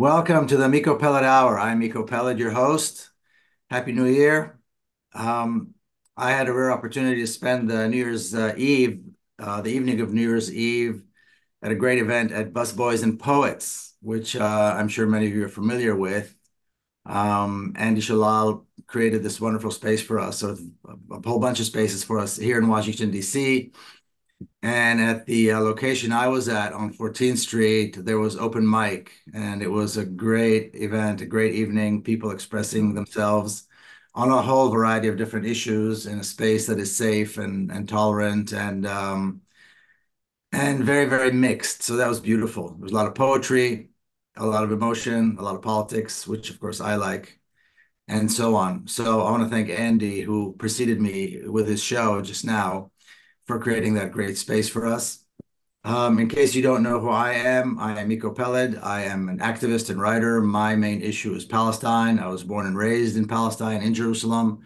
Welcome to the Miko Peled Hour. I'm Miko Peled, your host. Happy New Year. Um, I had a rare opportunity to spend the New Year's uh, Eve, uh, the evening of New Year's Eve, at a great event at Busboys and Poets, which uh, I'm sure many of you are familiar with. Um, Andy Shalal created this wonderful space for us, so a, a whole bunch of spaces for us here in Washington, D.C. And at the uh, location I was at on 14th Street, there was open mic, and it was a great event, a great evening, people expressing themselves on a whole variety of different issues in a space that is safe and, and tolerant and um, and very, very mixed. So that was beautiful. There was a lot of poetry, a lot of emotion, a lot of politics, which of course I like, and so on. So I want to thank Andy, who preceded me with his show just now for creating that great space for us. Um, in case you don't know who I am, I am Miko Peled. I am an activist and writer. My main issue is Palestine. I was born and raised in Palestine, in Jerusalem.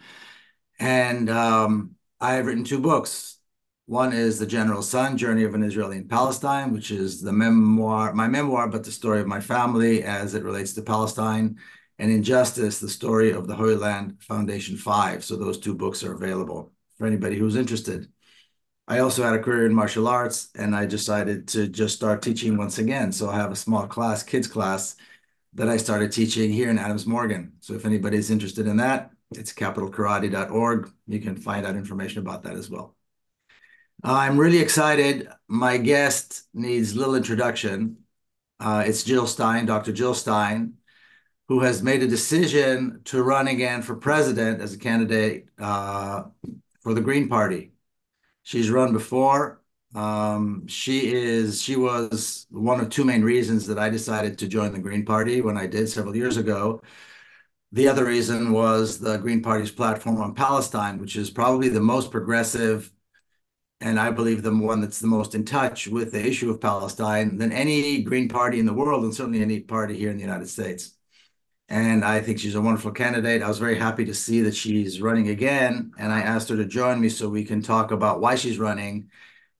And um, I have written two books. One is The General Son, Journey of an Israeli in Palestine, which is the memoir, my memoir, but the story of my family as it relates to Palestine. And Injustice, the story of the Holy Land Foundation 5. So those two books are available for anybody who's interested. I also had a career in martial arts and I decided to just start teaching once again. So I have a small class, kids class, that I started teaching here in Adams Morgan. So if anybody's interested in that, it's capitalkarate.org. You can find out information about that as well. I'm really excited. My guest needs little introduction. Uh, it's Jill Stein, Dr. Jill Stein, who has made a decision to run again for president as a candidate uh, for the Green Party. She's run before. Um, she is she was one of two main reasons that I decided to join the Green Party when I did several years ago. The other reason was the Green Party's platform on Palestine, which is probably the most progressive and I believe the one that's the most in touch with the issue of Palestine than any Green Party in the world, and certainly any party here in the United States and I think she's a wonderful candidate. I was very happy to see that she's running again, and I asked her to join me so we can talk about why she's running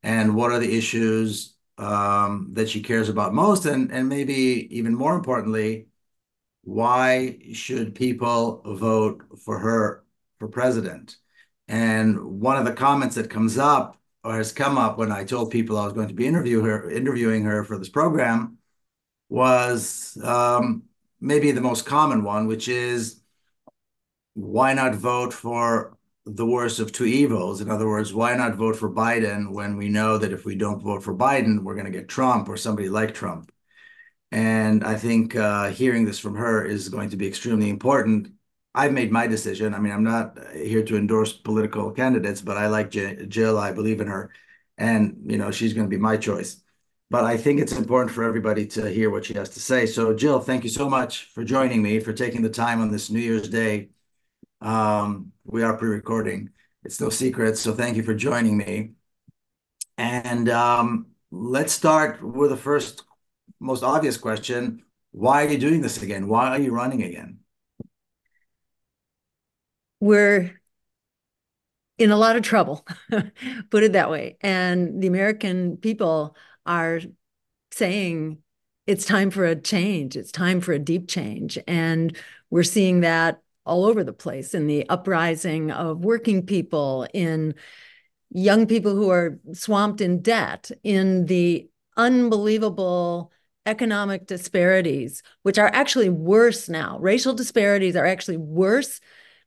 and what are the issues um, that she cares about most, and and maybe even more importantly, why should people vote for her for president? And one of the comments that comes up or has come up when I told people I was going to be interview her, interviewing her for this program was. Um, maybe the most common one, which is why not vote for the worst of two evils? In other words, why not vote for Biden when we know that if we don't vote for Biden, we're going to get Trump or somebody like Trump? And I think uh, hearing this from her is going to be extremely important. I've made my decision. I mean, I'm not here to endorse political candidates, but I like Jill. I believe in her, and you know, she's going to be my choice but I think it's important for everybody to hear what she has to say. So, Jill, thank you so much for joining me, for taking the time on this New Year's Day. Um, we are pre-recording. It's no secret. So, thank you for joining me. And um, let's start with the first, most obvious question: Why are you doing this again? Why are you running again? We're in a lot of trouble, put it that way. And the American people are saying it's time for a change, it's time for a deep change. And we're seeing that all over the place in the uprising of working people, in young people who are swamped in debt, in the unbelievable economic disparities, which are actually worse now. Racial disparities are actually worse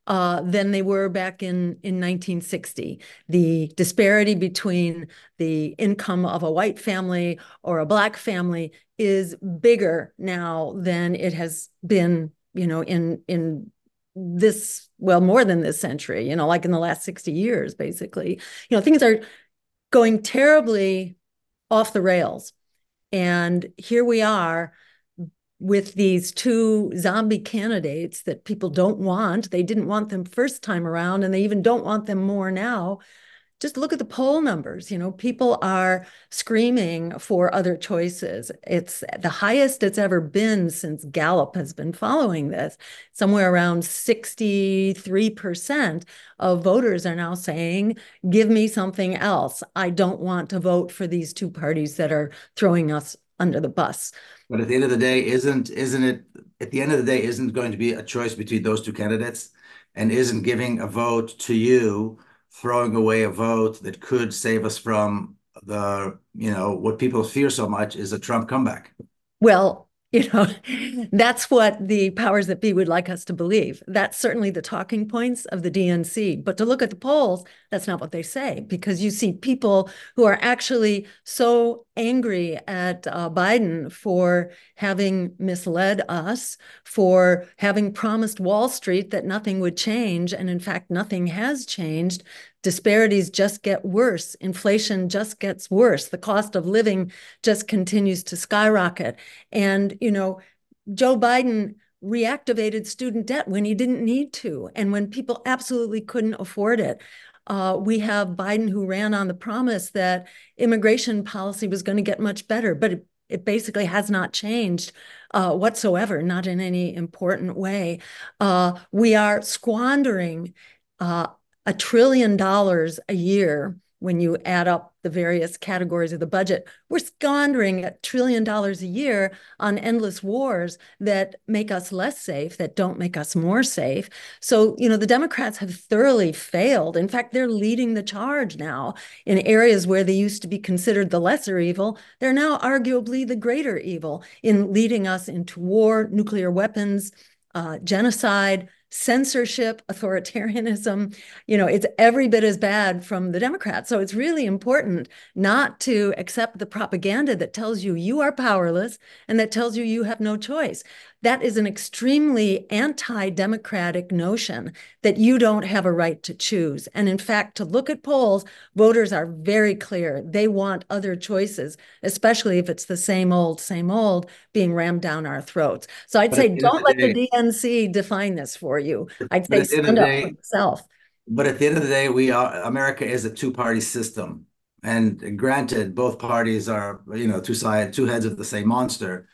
uh, than they were back in, in 1960. The disparity between the income of a white family or a black family is bigger now than it has been, you know, in in this well more than this century you know like in the last 60 years basically you know things are going terribly off the rails and here we are with these two zombie candidates that people don't want. They didn't want them first time around, and they even don't want them more now. Just look at the poll numbers. You know, people are screaming for other choices. It's the highest it's ever been since Gallup has been following this. Somewhere around 63% of voters are now saying, give me something else. I don't want to vote for these two parties that are throwing us under the bus. But at the end of the day, isn't isn't it at the end of the day, isn't going to be a choice between those two candidates? And isn't giving a vote to you throwing away a vote that could save us from the, you know, what people fear so much is a Trump comeback? Well, you know, that's what the powers that be would like us to believe. That's certainly the talking points of the DNC. But to look at the polls, that's not what they say, because you see people who are actually so angry at uh, Biden for having misled us, for having promised Wall Street that nothing would change. And in fact, nothing has changed. Disparities just get worse. Inflation just gets worse. The cost of living just continues to skyrocket. And, you know, Joe Biden reactivated student debt when he didn't need to and when people absolutely couldn't afford it. Uh, we have Biden who ran on the promise that immigration policy was going to get much better, but it, it basically has not changed uh, whatsoever, not in any important way. Uh, we are squandering uh, a trillion dollars a year when you add up the various categories of the budget, we're squandering a trillion dollars a year on endless wars that make us less safe, that don't make us more safe. So, you know, the Democrats have thoroughly failed. In fact, they're leading the charge now in areas where they used to be considered the lesser evil. They're now arguably the greater evil in leading us into war, nuclear weapons, uh, genocide, censorship, authoritarianism. You know, it's every bit as bad from the Democrats. So it's really important not to accept the propaganda that tells you you are powerless and that tells you you have no choice. That is an extremely anti democratic notion that you don't have a right to choose. And in fact, to look at polls, voters are very clear. They want other choices, especially if it's the same old, same old being rammed down our throats. So I'd but say don't let the, day, the DNC define this for you. I'd say stand up day, for yourself. But at the end of the day, we are America is a two party system. And granted, both parties are, you know, two sides, two heads of the same monster.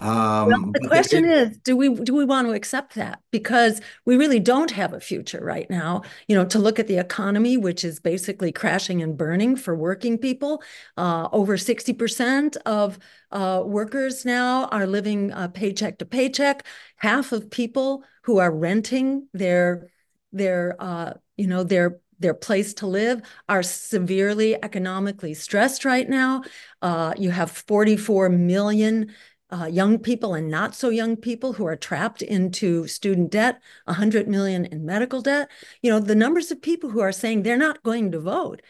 Um, well, the question it, is, do we do we want to accept that? Because we really don't have a future right now. You know, to look at the economy, which is basically crashing and burning for working people. Uh, over sixty percent of uh, workers now are living uh, paycheck to paycheck. Half of people who are renting their their uh, you know their their place to live are severely economically stressed right now. Uh, you have 44 million uh, young people and not so young people who are trapped into student debt, 100 million in medical debt. You know, the numbers of people who are saying they're not going to vote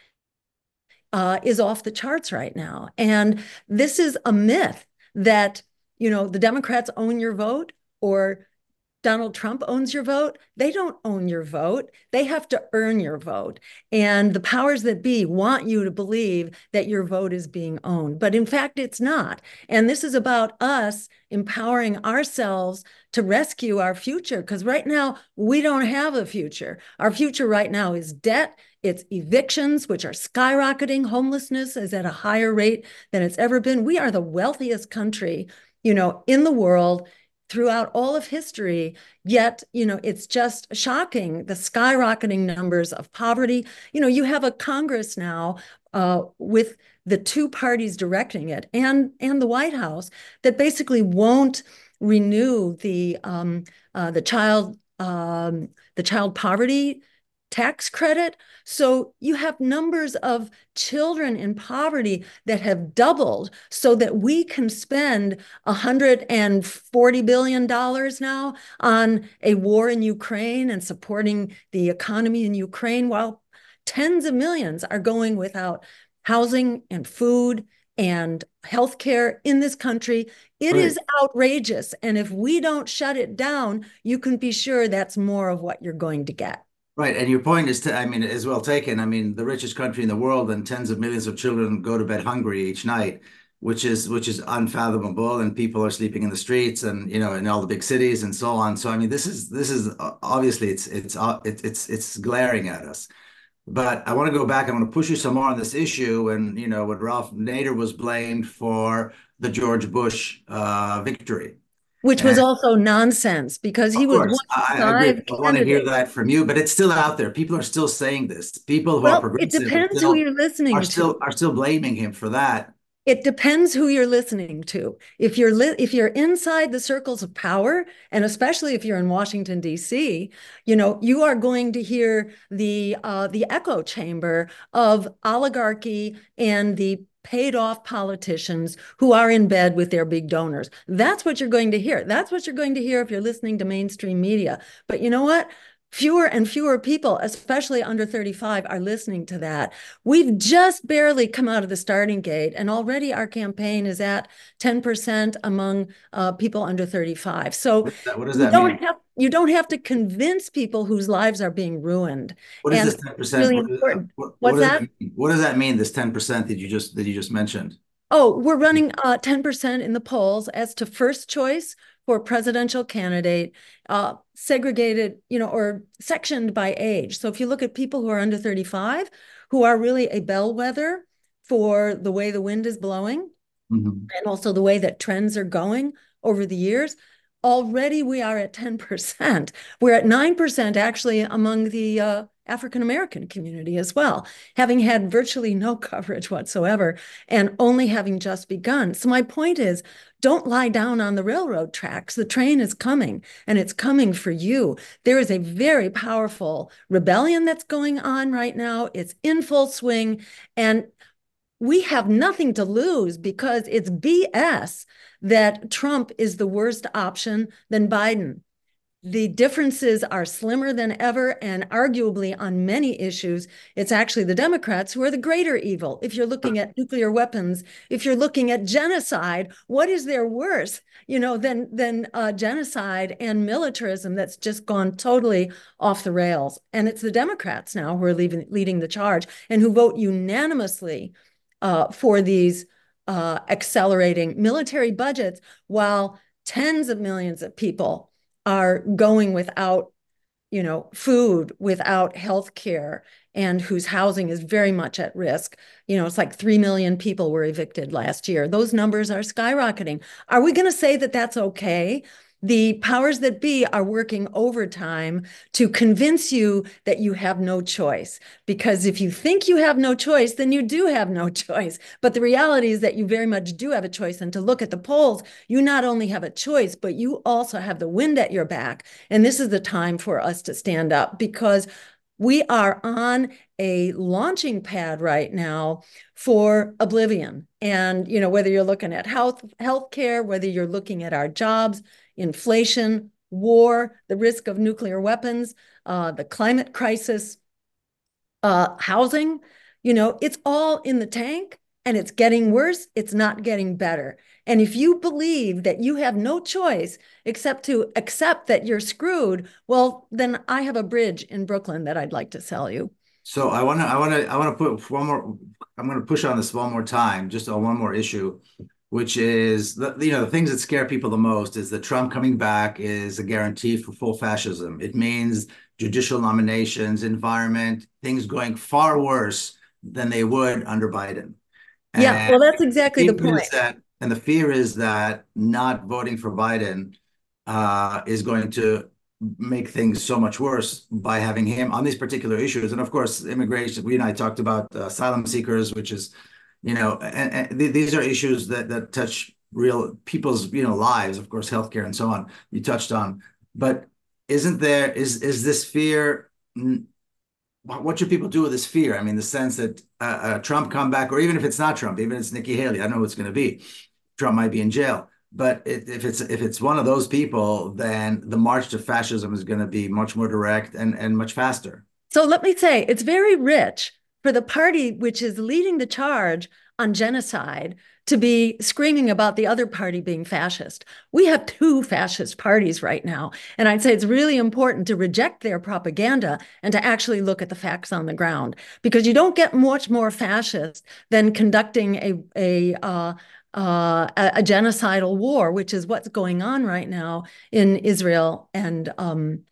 uh, is off the charts right now. And this is a myth that, you know, the Democrats own your vote or Donald Trump owns your vote. They don't own your vote. They have to earn your vote. And the powers that be want you to believe that your vote is being owned. But in fact, it's not. And this is about us empowering ourselves to rescue our future. Because right now, we don't have a future. Our future right now is debt. It's evictions, which are skyrocketing. Homelessness is at a higher rate than it's ever been. We are the wealthiest country, you know, in the world throughout all of history. Yet, you know, it's just shocking the skyrocketing numbers of poverty. You know, you have a Congress now uh, with the two parties directing it and and the White House that basically won't renew the um, uh, the child um, the child poverty tax credit. So you have numbers of children in poverty that have doubled so that we can spend $140 billion now on a war in Ukraine and supporting the economy in Ukraine while tens of millions are going without housing and food and healthcare in this country. It right. is outrageous. And if we don't shut it down, you can be sure that's more of what you're going to get. Right, and your point is, to, I mean, is well taken. I mean, the richest country in the world, and tens of millions of children go to bed hungry each night, which is which is unfathomable. And people are sleeping in the streets, and you know, in all the big cities, and so on. So, I mean, this is this is uh, obviously it's it's uh, it's it's glaring at us. But I want to go back. I want to push you some more on this issue. And you know, what Ralph Nader was blamed for the George Bush uh, victory which was also nonsense because he was one I, I, I want to hear that from you, but it's still out there. People are still saying this. People who well, are progressive it depends who you're listening are to. still are still blaming him for that. It depends who you're listening to. If you're li- if you're inside the circles of power, and especially if you're in Washington D.C., you know you are going to hear the uh, the echo chamber of oligarchy and the paid off politicians who are in bed with their big donors. That's what you're going to hear. That's what you're going to hear if you're listening to mainstream media. But you know what? Fewer and fewer people, especially under 35, are listening to that. We've just barely come out of the starting gate, and already our campaign is at 10% among uh, people under 35. So what does that, what does that mean? Have, you don't have to convince people whose lives are being ruined. What is and this 10%? Really what important. What, what, What's that? that what does that mean? This 10% that you just that you just mentioned? Oh, we're running uh, 10% in the polls as to first choice for presidential candidate, uh, segregated, you know, or sectioned by age. So if you look at people who are under 35, who are really a bellwether for the way the wind is blowing mm-hmm. and also the way that trends are going over the years, already we are at 10%. We're at 9% actually among the uh, African American community as well, having had virtually no coverage whatsoever and only having just begun. So, my point is don't lie down on the railroad tracks. The train is coming and it's coming for you. There is a very powerful rebellion that's going on right now, it's in full swing. And we have nothing to lose because it's BS that Trump is the worst option than Biden. The differences are slimmer than ever, and arguably on many issues, it's actually the Democrats who are the greater evil. If you're looking at nuclear weapons, if you're looking at genocide, what is there worse, you know, than than uh, genocide and militarism that's just gone totally off the rails? And it's the Democrats now who are leaving, leading the charge and who vote unanimously uh, for these uh, accelerating military budgets, while tens of millions of people are going without you know food without health care and whose housing is very much at risk. You know it's like 3 million people were evicted last year. Those numbers are skyrocketing. Are we going to say that that's okay the powers that be are working overtime to convince you that you have no choice. Because if you think you have no choice, then you do have no choice. But the reality is that you very much do have a choice. And to look at the polls, you not only have a choice, but you also have the wind at your back. And this is the time for us to stand up because we are on a launching pad right now for oblivion and you know whether you're looking at health healthcare whether you're looking at our jobs inflation, war, the risk of nuclear weapons, uh, the climate crisis, uh, housing. You know, it's all in the tank and it's getting worse. It's not getting better. And if you believe that you have no choice except to accept that you're screwed, well, then I have a bridge in Brooklyn that I'd like to sell you. So I want to, I want to, I want to put one more. I'm going to push on this one more time, just on one more issue which is the, you know the things that scare people the most is that Trump coming back is a guarantee for full fascism. It means judicial nominations, environment, things going far worse than they would under Biden. And yeah, well, that's exactly the point. That, and the fear is that not voting for Biden uh, is going to make things so much worse by having him on these particular issues. And of course, immigration. We and I talked about uh, asylum seekers, which is you know, and, and these are issues that that touch real people's you know lives, of course, healthcare and so on. You touched on, but isn't there is is this fear? What should people do with this fear? I mean, the sense that uh, uh, Trump come back, or even if it's not Trump, even if it's Nikki Haley, I don't know what's going to be. Trump might be in jail, but it, if it's if it's one of those people, then the march to fascism is going to be much more direct and and much faster. So let me say, it's very rich for the party which is leading the charge on genocide to be screaming about the other party being fascist. We have two fascist parties right now. And I'd say it's really important to reject their propaganda and to actually look at the facts on the ground because you don't get much more fascist than conducting a, a, uh, uh, a, genocidal war, which is what's going on right now in Israel and um,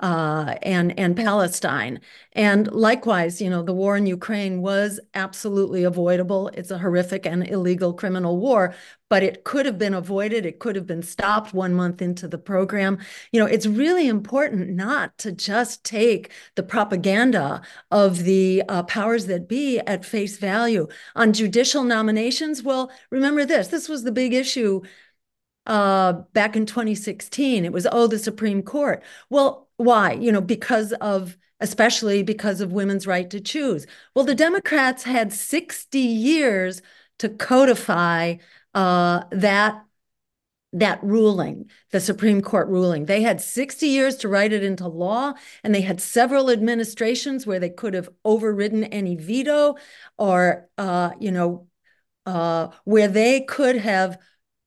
uh, and and Palestine. And likewise, you know, the war in Ukraine was absolutely avoidable. It's a horrific and illegal criminal war, but it could have been avoided. It could have been stopped one month into the program. You know, it's really important not to just take the propaganda of the uh, powers that be at face value on judicial nominations. Well, remember this: this was the big issue uh, back in 2016. It was, oh, the Supreme Court. Well, why? You know, because of, especially because of women's right to choose. Well, the Democrats had 60 years to codify uh, that that ruling, the Supreme Court ruling. They had 60 years to write it into law, and they had several administrations where they could have overridden any veto or, uh, you know, uh, where they could have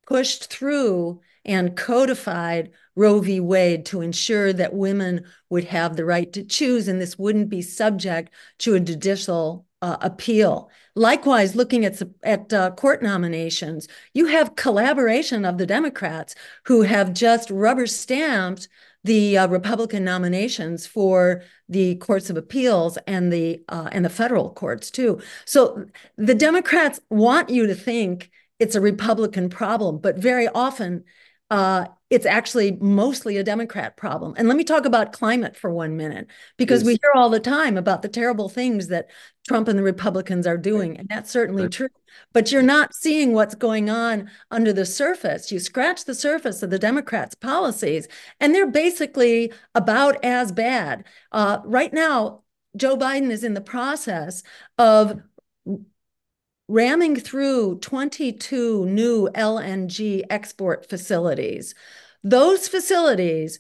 pushed through and codified Roe v. Wade to ensure that women would have the right to choose and this wouldn't be subject to a judicial uh, appeal. Likewise, looking at, at uh, court nominations, you have collaboration of the Democrats who have just rubber stamped the uh, Republican nominations for the courts of appeals and the uh, and the federal courts too. So the Democrats want you to think it's a Republican problem, but very often uh, it's actually mostly a Democrat problem. And let me talk about climate for one minute, because we hear all the time about the terrible things that Trump and the Republicans are doing. And that's certainly true. But you're not seeing what's going on under the surface. You scratch the surface of the Democrats' policies, and they're basically about as bad. Uh, right now, Joe Biden is in the process of ramming through 22 new LNG export facilities. Those facilities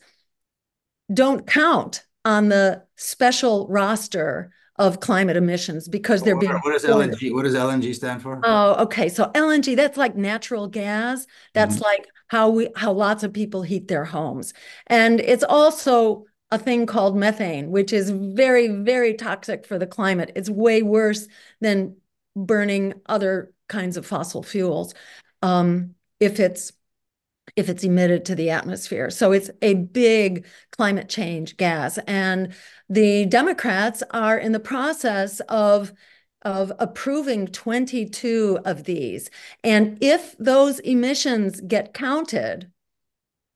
don't count on the special roster of climate emissions because they're being. What does LNG? What does LNG stand for? Oh, okay. So LNG, that's like natural gas. That's mm-hmm. like how we how lots of people heat their homes, and it's also a thing called methane, which is very very toxic for the climate. It's way worse than burning other kinds of fossil fuels um, if it's if it's emitted to the atmosphere. So it's a big climate change gas. And the Democrats are in the process of of approving 22 of these. And if those emissions get counted,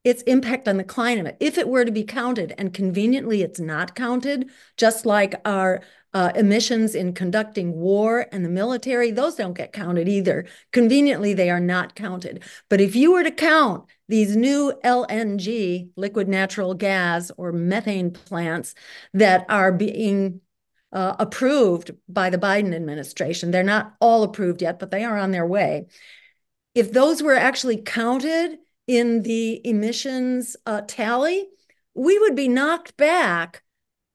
its impact on the climate, if it were to be counted, and conveniently it's not counted, just like our uh, emissions in conducting war and the military, those don't get counted either. Conveniently, they are not counted. But if you were to count these new LNG, liquid natural gas, or methane plants that are being uh, approved by the Biden administration, they're not all approved yet, but they are on their way. If those were actually counted in the emissions uh, tally, we would be knocked back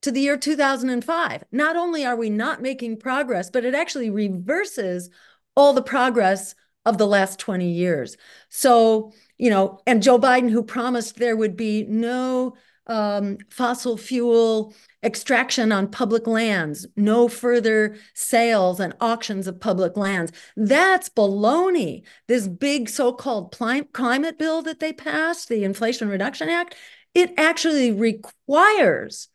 to the year 2005. Not only are we not making progress, but it actually reverses all the progress of the last 20 years. So, you know, and Joe Biden, who promised there would be no um, fossil fuel extraction on public lands, no further sales and auctions of public lands. That's baloney. This big so called climate bill that they passed, the Inflation Reduction Act, it actually requires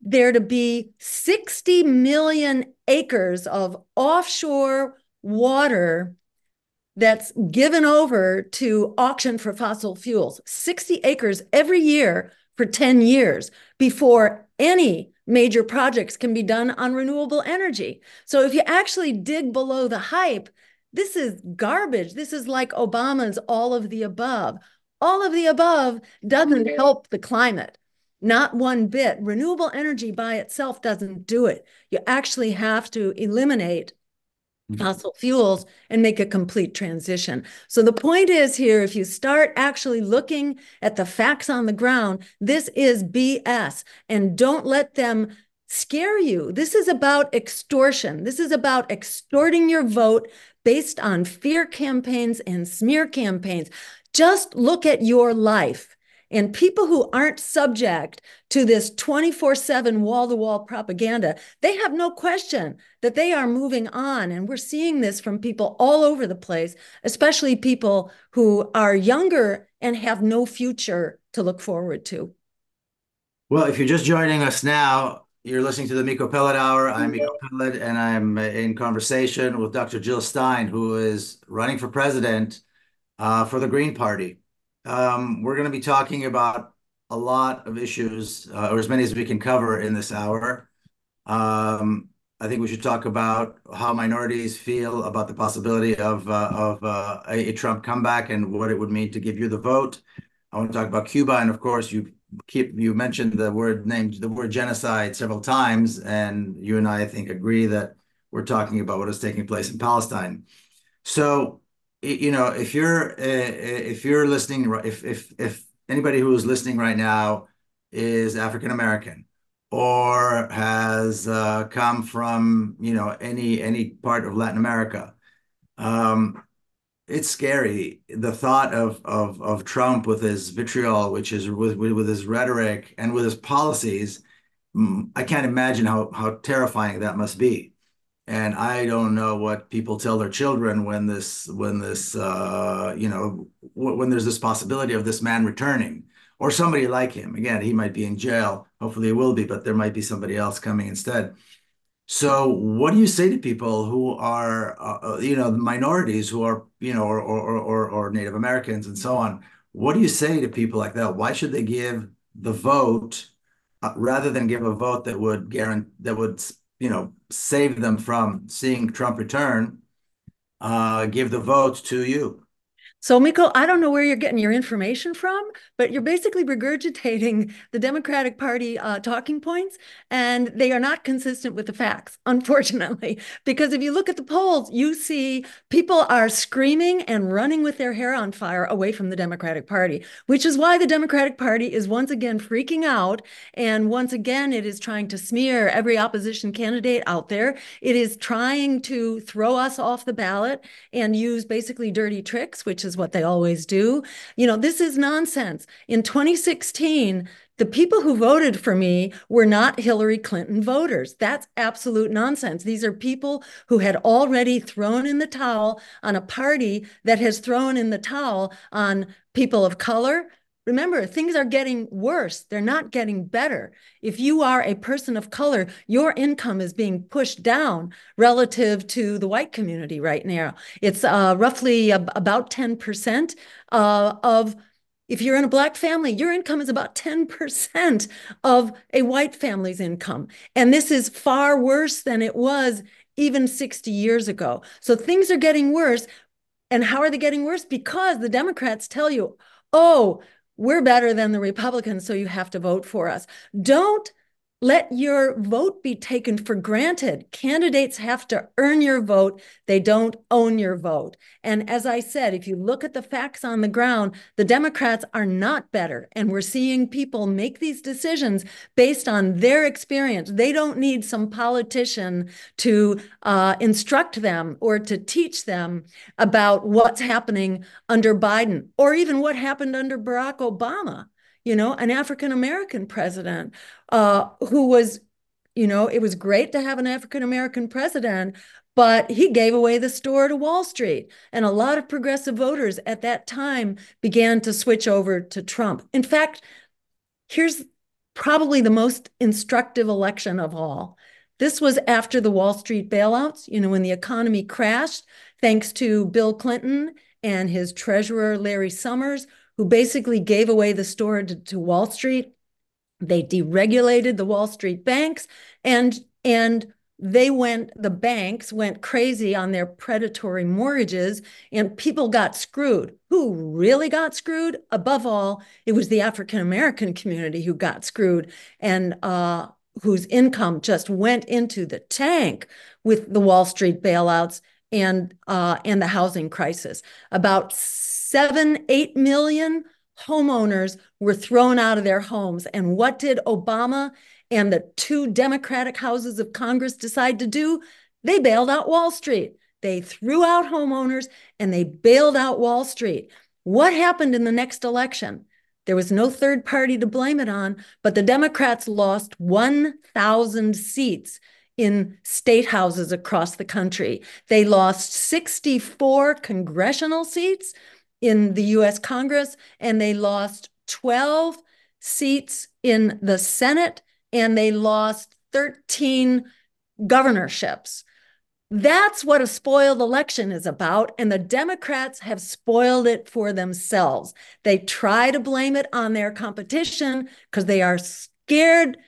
there to be 60 million acres of offshore water that's given over to auction for fossil fuels 60 acres every year for 10 years before any major projects can be done on renewable energy. So if you actually dig below the hype, this is garbage. This is like Obama's all of the above. All of the above doesn't mm-hmm. help the climate. Not one bit. Renewable energy by itself doesn't do it. You actually have to eliminate mm-hmm. fossil fuels and make a complete transition. So the point is here, if you start actually looking at the facts on the ground, this is BS. And don't let them scare you. This is about extortion. This is about extorting your vote based on fear campaigns and smear campaigns. Just look at your life. And people who aren't subject to this 24 7 wall to wall propaganda, they have no question that they are moving on. And we're seeing this from people all over the place, especially people who are younger and have no future to look forward to. Well, if you're just joining us now, you're listening to the Miko Peled Hour. I'm Miko Peled, and I'm in conversation with Dr. Jill Stein, who is running for president uh, for the Green Party. Um, we're going to be talking about a lot of issues, uh, or as many as we can cover in this hour. Um, I think we should talk about how minorities feel about the possibility of uh, of uh, a, a Trump comeback and what it would mean to give you the vote. I want to talk about Cuba, and of course, you keep you mentioned the word named the word genocide several times, and you and I, I think, agree that we're talking about what is taking place in Palestine. So, you know, if you're if you're listening, if if if anybody who is listening right now is African American or has uh, come from you know any any part of Latin America, um, it's scary the thought of of of Trump with his vitriol, which is with with his rhetoric and with his policies. I can't imagine how how terrifying that must be. And I don't know what people tell their children when this when this uh, you know when there's this possibility of this man returning or somebody like him. Again, he might be in jail. Hopefully, he will be, but there might be somebody else coming instead. So, what do you say to people who are, uh, uh, you know, minorities who are, you know, or, or or or Native Americans and so on? What do you say to people like that? Why should they give the vote uh, rather than give a vote that would guarantee that would, you know, save them from seeing Trump return? Uh, give the vote to you. So, Miko, I don't know where you're getting your information from, but you're basically regurgitating the Democratic Party uh, talking points, and they are not consistent with the facts, unfortunately. Because if you look at the polls, you see people are screaming and running with their hair on fire away from the Democratic Party, which is why the Democratic Party is once again freaking out. And once again, it is trying to smear every opposition candidate out there. It is trying to throw us off the ballot and use basically dirty tricks, which is what they always do. You know, this is nonsense. In 2016, the people who voted for me were not Hillary Clinton voters. That's absolute nonsense. These are people who had already thrown in the towel on a party that has thrown in the towel on people of color, Remember, things are getting worse. They're not getting better. If you are a person of color, your income is being pushed down relative to the white community right now. It's uh, roughly about 10% uh, of, if you're in a black family, your income is about 10% of a white family's income. And this is far worse than it was even 60 years ago. So things are getting worse. And how are they getting worse? Because the Democrats tell you, oh, we're better than the Republicans, so you have to vote for us. Don't let your vote be taken for granted. Candidates have to earn your vote. They don't own your vote. And as I said, if you look at the facts on the ground, the Democrats are not better. And we're seeing people make these decisions based on their experience. They don't need some politician to uh, instruct them or to teach them about what's happening under Biden or even what happened under Barack Obama you know, an African American president uh, who was, you know, it was great to have an African American president, but he gave away the store to Wall Street. And a lot of progressive voters at that time began to switch over to Trump. In fact, here's probably the most instructive election of all. This was after the Wall Street bailouts, you know, when the economy crashed, thanks to Bill Clinton and his treasurer, Larry Summers, who basically gave away the store to, to Wall Street. They deregulated the Wall Street banks and and they went the banks went crazy on their predatory mortgages and people got screwed who really got screwed above all it was the african american community who got screwed and uh, whose income just went into the tank with the wall street bailouts and uh, and the housing crisis about seven, eight million homeowners were thrown out of their homes. And what did Obama and the two Democratic houses of Congress decide to do? They bailed out Wall Street. They threw out homeowners and they bailed out Wall Street. What happened in the next election? There was no third party to blame it on, but the Democrats lost 1,000 seats in state houses across the country. They lost 64 congressional seats in the US Congress, and they lost 12 seats in the Senate and they lost 13 governorships. That's what a spoiled election is about. And the Democrats have spoiled it for themselves. They try to blame it on their competition because they are scared.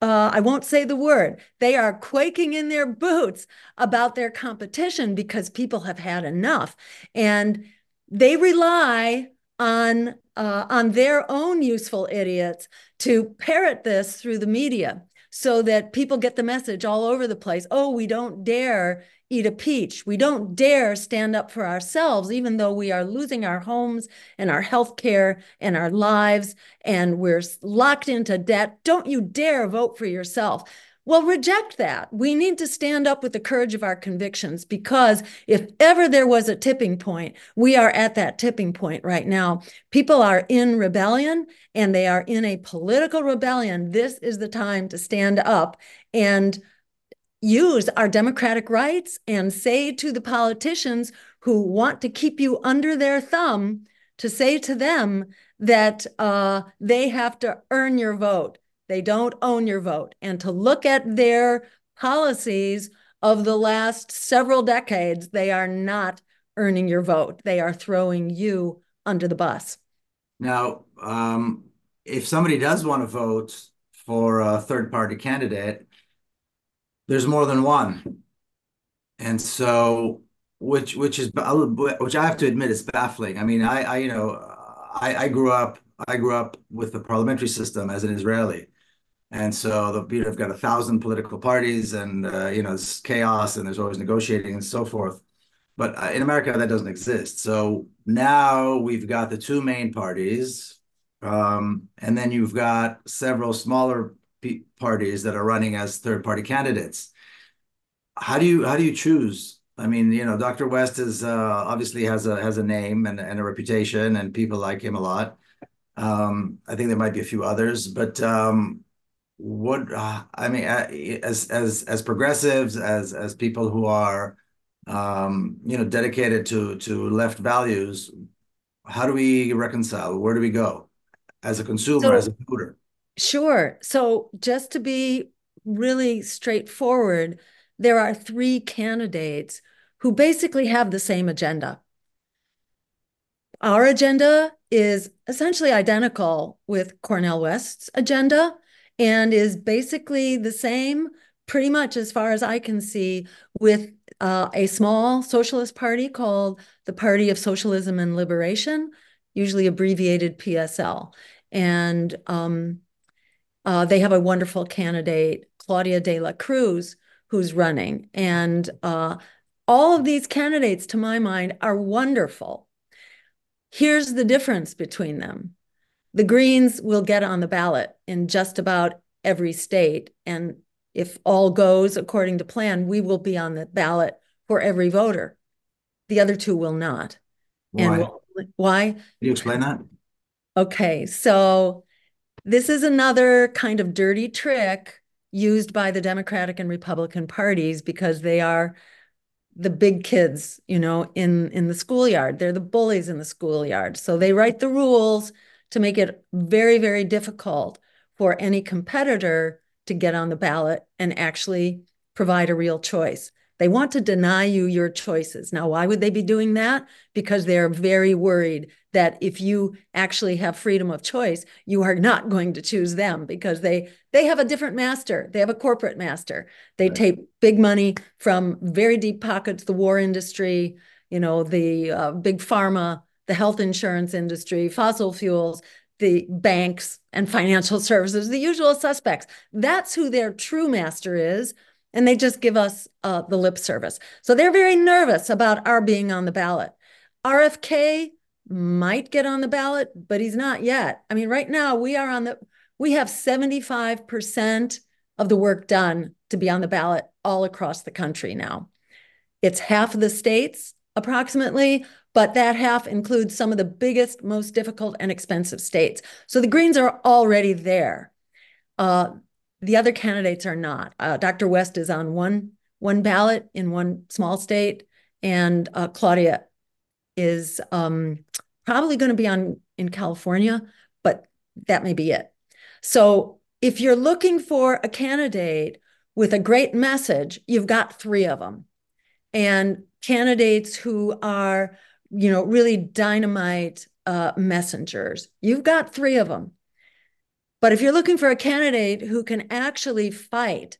Uh, I won't say the word. They are quaking in their boots about their competition because people have had enough. And they rely on uh, on their own useful idiots to parrot this through the media so that people get the message all over the place. Oh, we don't dare eat a peach. We don't dare stand up for ourselves, even though we are losing our homes and our health care and our lives and we're locked into debt. Don't you dare vote for yourself. Well, reject that. We need to stand up with the courage of our convictions because if ever there was a tipping point, we are at that tipping point right now. People are in rebellion and they are in a political rebellion. This is the time to stand up and use our democratic rights and say to the politicians who want to keep you under their thumb to say to them that uh, they have to earn your vote they don't own your vote. And to look at their policies of the last several decades, they are not earning your vote. They are throwing you under the bus. Now, um, if somebody does want to vote for a third party candidate, there's more than one. And so, which which is which I have to admit is baffling. I mean, I, I you know, I, I grew up I grew up with the parliamentary system as an Israeli, and so the, know, have got a thousand political parties and, uh, you know, it's chaos and there's always negotiating and so forth. But uh, in America, that doesn't exist. So now we've got the two main parties. Um, and then you've got several smaller parties that are running as third party candidates. How do you how do you choose? I mean, you know, Dr. West is uh, obviously has a has a name and, and a reputation, and people like him a lot. Um, I think there might be a few others, but um, what uh, I mean, uh, as as as progressives, as as people who are, um, you know, dedicated to to left values, how do we reconcile? Where do we go as a consumer, so, as a voter? Sure. So just to be really straightforward, there are three candidates who basically have the same agenda. Our agenda is essentially identical with Cornel West's agenda and is basically the same, pretty much as far as I can see, with uh, a small socialist party called the Party of Socialism and Liberation, usually abbreviated PSL. And um, uh, they have a wonderful candidate, Claudia de la Cruz, who's running. And uh, all of these candidates, to my mind, are wonderful. Here's the difference between them the Greens will get on the ballot in just about every state. And if all goes according to plan, we will be on the ballot for every voter. The other two will not. Why? And why? Can you explain that? Okay, so this is another kind of dirty trick used by the Democratic and Republican parties because they are the big kids, you know, in in the schoolyard. They're the bullies in the schoolyard. So they write the rules to make it very, very difficult for any competitor to get on the ballot and actually provide a real choice. They want to deny you your choices. Now, why would they be doing that? Because they're very worried that if you actually have freedom of choice, you are not going to choose them because they they have a different master. They have a corporate master. They right. take big money from very deep pockets, the war industry, you know, the uh, big pharma the health insurance industry, fossil fuels, the banks and financial services, the usual suspects. That's who their true master is. And they just give us uh, the lip service. So they're very nervous about our being on the ballot. RFK might get on the ballot, but he's not yet. I mean, right now we are on the, we have 75% of the work done to be on the ballot all across the country now. It's half of the states approximately, but that half includes some of the biggest, most difficult and expensive states. So the Greens are already there. Uh, the other candidates are not. Uh, Dr. West is on one one ballot in one small state, and uh, Claudia is um, probably going to be on in California, but that may be it. So if you're looking for a candidate with a great message, you've got three of them. And candidates who are, you know, really dynamite uh, messengers, you've got three of them. But if you're looking for a candidate who can actually fight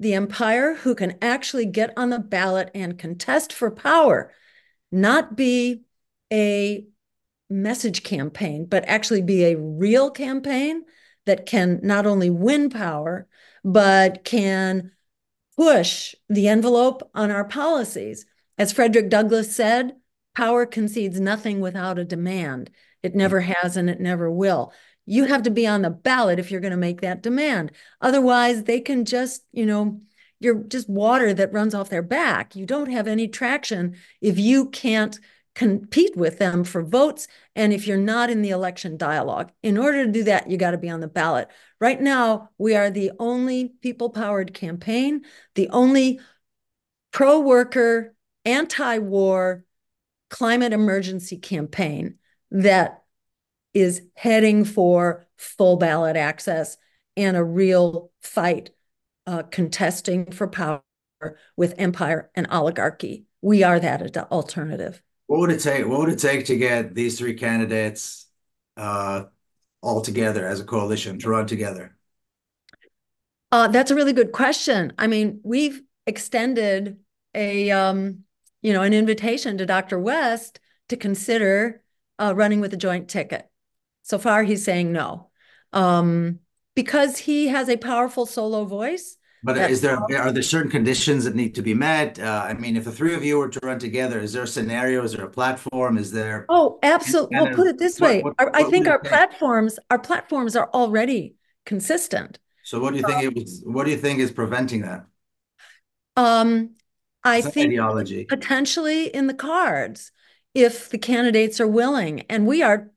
the empire, who can actually get on the ballot and contest for power, not be a message campaign, but actually be a real campaign that can not only win power, but can push the envelope on our policies. As Frederick Douglass said, power concedes nothing without a demand. It hmm. never has and it never will. You have to be on the ballot if you're going to make that demand. Otherwise, they can just, you know, you're just water that runs off their back. You don't have any traction if you can't compete with them for votes and if you're not in the election dialogue. In order to do that, you got to be on the ballot. Right now, we are the only people powered campaign, the only pro worker, anti war climate emergency campaign that is heading for full ballot access and a real fight uh, contesting for power with empire and oligarchy. We are that alternative. What would it take? What would it take to get these three candidates uh, all together as a coalition to run together? Uh, that's a really good question. I mean, we've extended a um, you know an invitation to Dr. West to consider uh, running with a joint ticket. So far, he's saying no, um, because he has a powerful solo voice but is there are there certain conditions that need to be met? Uh, I mean, if the three of you were to run together, is there a scenario? Is there a platform? Is there? Oh, absolutely. We'll put it this way. What, what, I think our platforms, our platforms are already consistent. So, what do you think? it was, what do you think is preventing that? Um, I think ideology potentially in the cards if the candidates are willing, and we are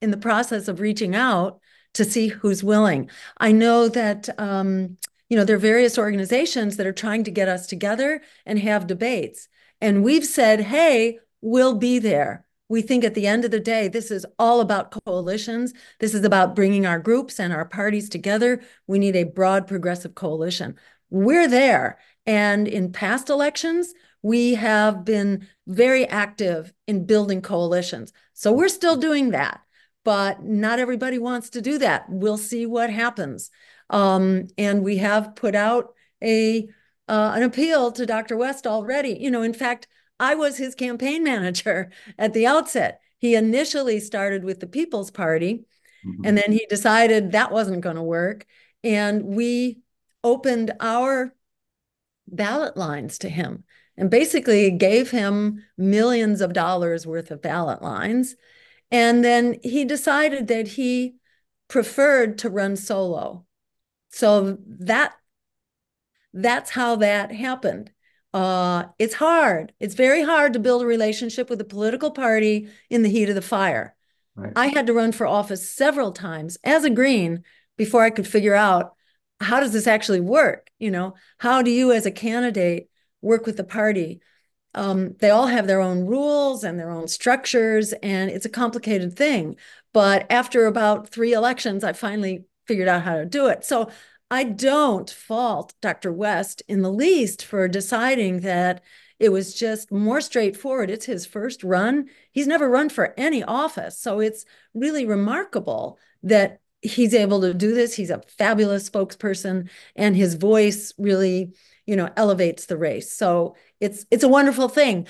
in the process of reaching out to see who's willing. I know that. Um, you know, there are various organizations that are trying to get us together and have debates. And we've said, hey, we'll be there. We think at the end of the day, this is all about coalitions. This is about bringing our groups and our parties together. We need a broad progressive coalition. We're there. And in past elections, we have been very active in building coalitions. So we're still doing that, but not everybody wants to do that. We'll see what happens. Um, and we have put out a uh, an appeal to Dr. West already. You know, in fact, I was his campaign manager at the outset. He initially started with the People's Party, mm-hmm. and then he decided that wasn't going to work. And we opened our ballot lines to him and basically gave him millions of dollars worth of ballot lines. And then he decided that he preferred to run solo. So that that's how that happened. Uh, it's hard. It's very hard to build a relationship with a political party in the heat of the fire. Right. I had to run for office several times as a Green before I could figure out how does this actually work. You know, how do you as a candidate work with the party? Um, they all have their own rules and their own structures, and it's a complicated thing. But after about three elections, I finally figured out how to do it. So I don't fault Dr. West in the least for deciding that it was just more straightforward. It's his first run. He's never run for any office. So it's really remarkable that he's able to do this. He's a fabulous spokesperson and his voice really, you know, elevates the race. So it's it's a wonderful thing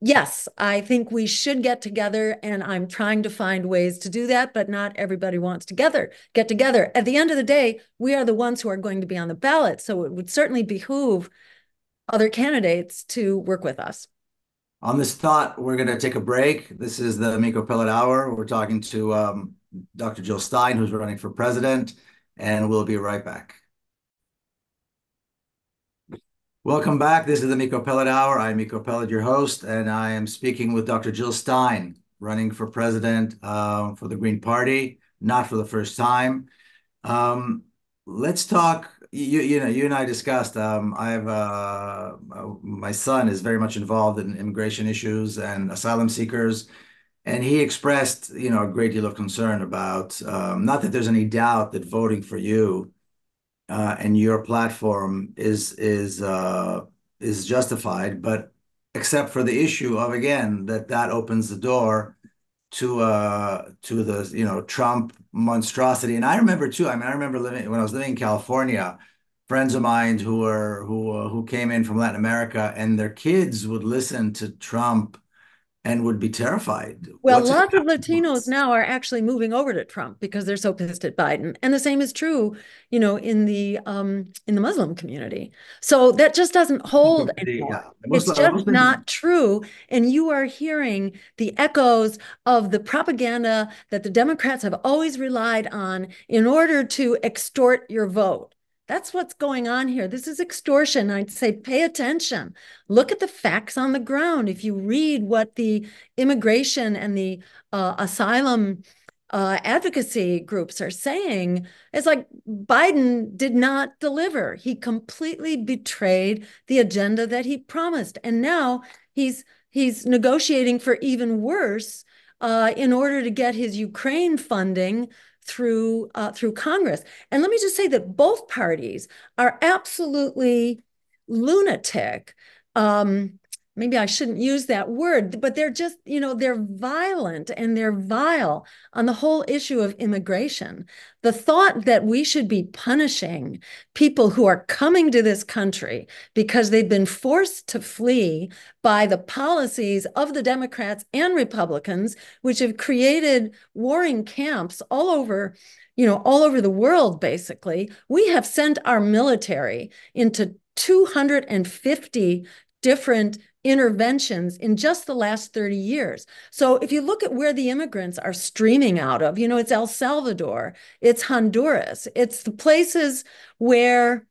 yes, I think we should get together, and I'm trying to find ways to do that, but not everybody wants together get together. At the end of the day, we are the ones who are going to be on the ballot, so it would certainly behoove other candidates to work with us. On this thought, we're going to take a break. This is the Miko Peled Hour. We're talking to um, Dr. Jill Stein, who's running for president, and we'll be right back. Welcome back. This is the Miko Peled Hour. I'm Miko Peled, your host, and I am speaking with Dr. Jill Stein, running for president uh, for the Green Party, not for the first time. Um, let's talk. You, you know, you and I discussed. Um, I have uh, my son is very much involved in immigration issues and asylum seekers, and he expressed, you know, a great deal of concern about um, not that there's any doubt that voting for you uh, and your platform is is uh, is justified, but except for the issue of again that that opens the door to uh to the you know Trump monstrosity. And I remember too. I mean, I remember living when I was living in California. Friends of mine who were who uh, who came in from Latin America, and their kids would listen to Trump and would be terrified. Well, What's lots of Latinos now are actually moving over to Trump because they're so pissed at Biden, and the same is true, you know, in the um, in the Muslim community. So that just doesn't hold anymore. Yeah. It's just Muslim not true, and you are hearing the echoes of the propaganda that the Democrats have always relied on in order to extort your vote. That's what's going on here. This is extortion. I'd say pay attention. Look at the facts on the ground. If you read what the immigration and the uh, asylum uh, advocacy groups are saying, it's like Biden did not deliver. He completely betrayed the agenda that he promised, and now he's he's negotiating for even worse uh, in order to get his Ukraine funding through uh, through Congress. And let me just say that both parties are absolutely lunatic. Um, maybe I shouldn't use that word, but they're just, you know, they're violent and they're vile on the whole issue of immigration. The thought that we should be punishing people who are coming to this country because they've been forced to flee by the policies of the Democrats and Republicans, which have created warring camps all over you know, all over the world, basically, we have sent our military into 250 different interventions in just the last 30 years. So if you look at where the immigrants are streaming out of, you know, it's El Salvador, it's Honduras, it's the places where,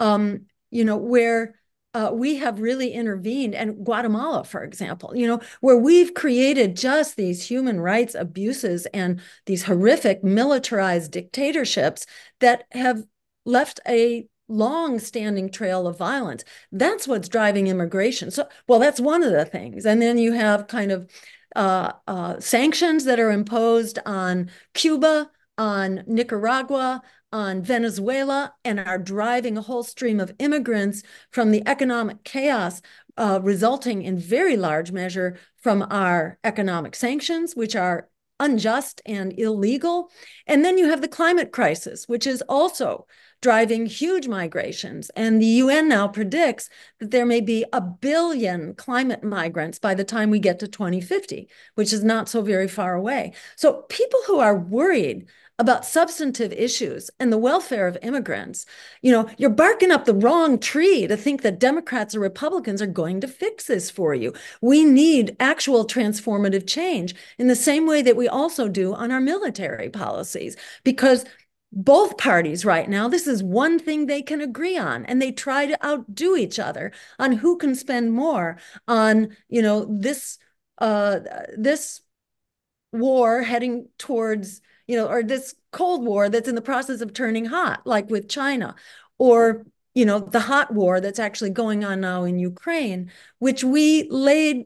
um, you know, where uh, we have really intervened, and Guatemala, for example, you know, where we've created just these human rights abuses and these horrific militarized dictatorships that have left a long standing trail of violence. That's what's driving immigration. So, well, that's one of the things. And then you have kind of uh, uh, sanctions that are imposed on Cuba, on Nicaragua, on Venezuela, and are driving a whole stream of immigrants from the economic chaos uh, resulting in very large measure from our economic sanctions, which are unjust and illegal. And then you have the climate crisis, which is also driving huge migrations. And the UN now predicts that there may be a billion climate migrants by the time we get to 2050, which is not so very far away. So people who are worried about substantive issues and the welfare of immigrants, you know, you're barking up the wrong tree to think that Democrats or Republicans are going to fix this for you. We need actual transformative change in the same way that we also do on our military policies, because both parties right now this is one thing they can agree on and they try to outdo each other on who can spend more on you know this uh this war heading towards you know or this cold war that's in the process of turning hot like with china or you know the hot war that's actually going on now in ukraine which we laid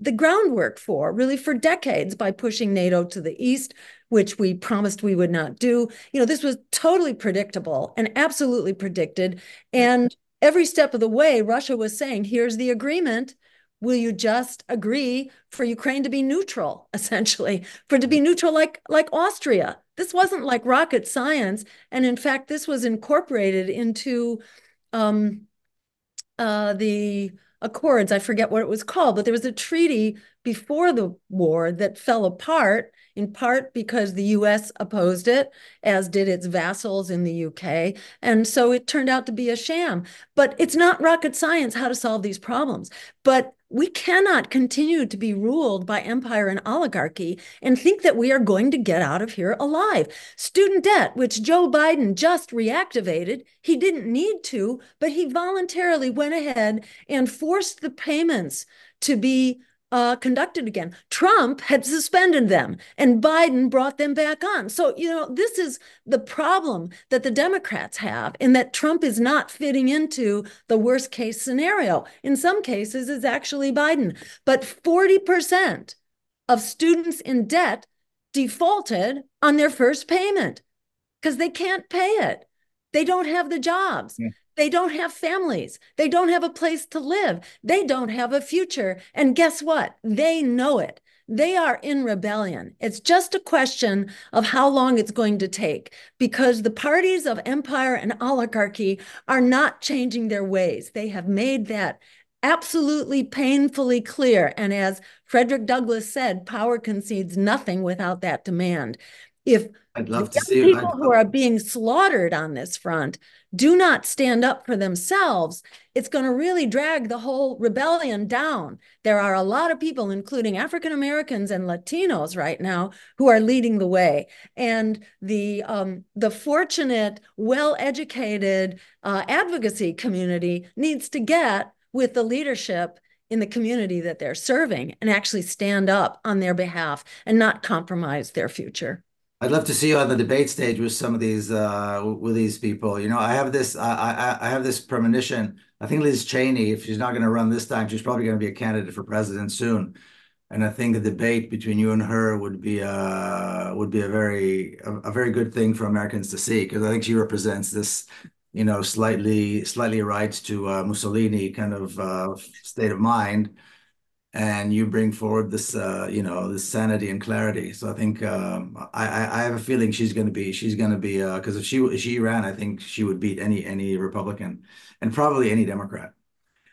the groundwork for really for decades by pushing nato to the east which we promised we would not do. You know, this was totally predictable and absolutely predicted. And every step of the way, Russia was saying, here's the agreement. Will you just agree for Ukraine to be neutral, essentially, for to be neutral like, like Austria? This wasn't like rocket science. And in fact, this was incorporated into um, uh, the accords. I forget what it was called, but there was a treaty before the war that fell apart in part because the US opposed it, as did its vassals in the UK. And so it turned out to be a sham. But it's not rocket science how to solve these problems. But we cannot continue to be ruled by empire and oligarchy and think that we are going to get out of here alive. Student debt, which Joe Biden just reactivated, he didn't need to, but he voluntarily went ahead and forced the payments to be uh, conducted again. Trump had suspended them, and Biden brought them back on. So, you know, this is the problem that the Democrats have, in that Trump is not fitting into the worst case scenario. In some cases, it's actually Biden. But 40% of students in debt defaulted on their first payment because they can't pay it. They don't have the jobs. Yeah. They don't have families. They don't have a place to live. They don't have a future. And guess what? They know it. They are in rebellion. It's just a question of how long it's going to take because the parties of empire and oligarchy are not changing their ways. They have made that absolutely painfully clear. And as Frederick Douglass said, power concedes nothing without that demand. If I'd love to see people who are being slaughtered on this front do not stand up for themselves, it's going to really drag the whole rebellion down. There are a lot of people, including African Americans and Latinos, right now, who are leading the way, and the um, the fortunate, well-educated uh, advocacy community needs to get with the leadership in the community that they're serving and actually stand up on their behalf and not compromise their future. I'd love to see you on the debate stage with some of these uh, with these people. You know, I have this I, I, I have this premonition. I think Liz Cheney, if she's not going to run this time, she's probably going to be a candidate for president soon. And I think a debate between you and her would be uh would be a very a, a very good thing for Americans to see because I think she represents this you know slightly slightly right to uh, Mussolini kind of uh, state of mind and you bring forward this uh, you know this sanity and clarity so i think um, I, I have a feeling she's going to be she's going to be because uh, if she if she ran i think she would beat any any republican and probably any democrat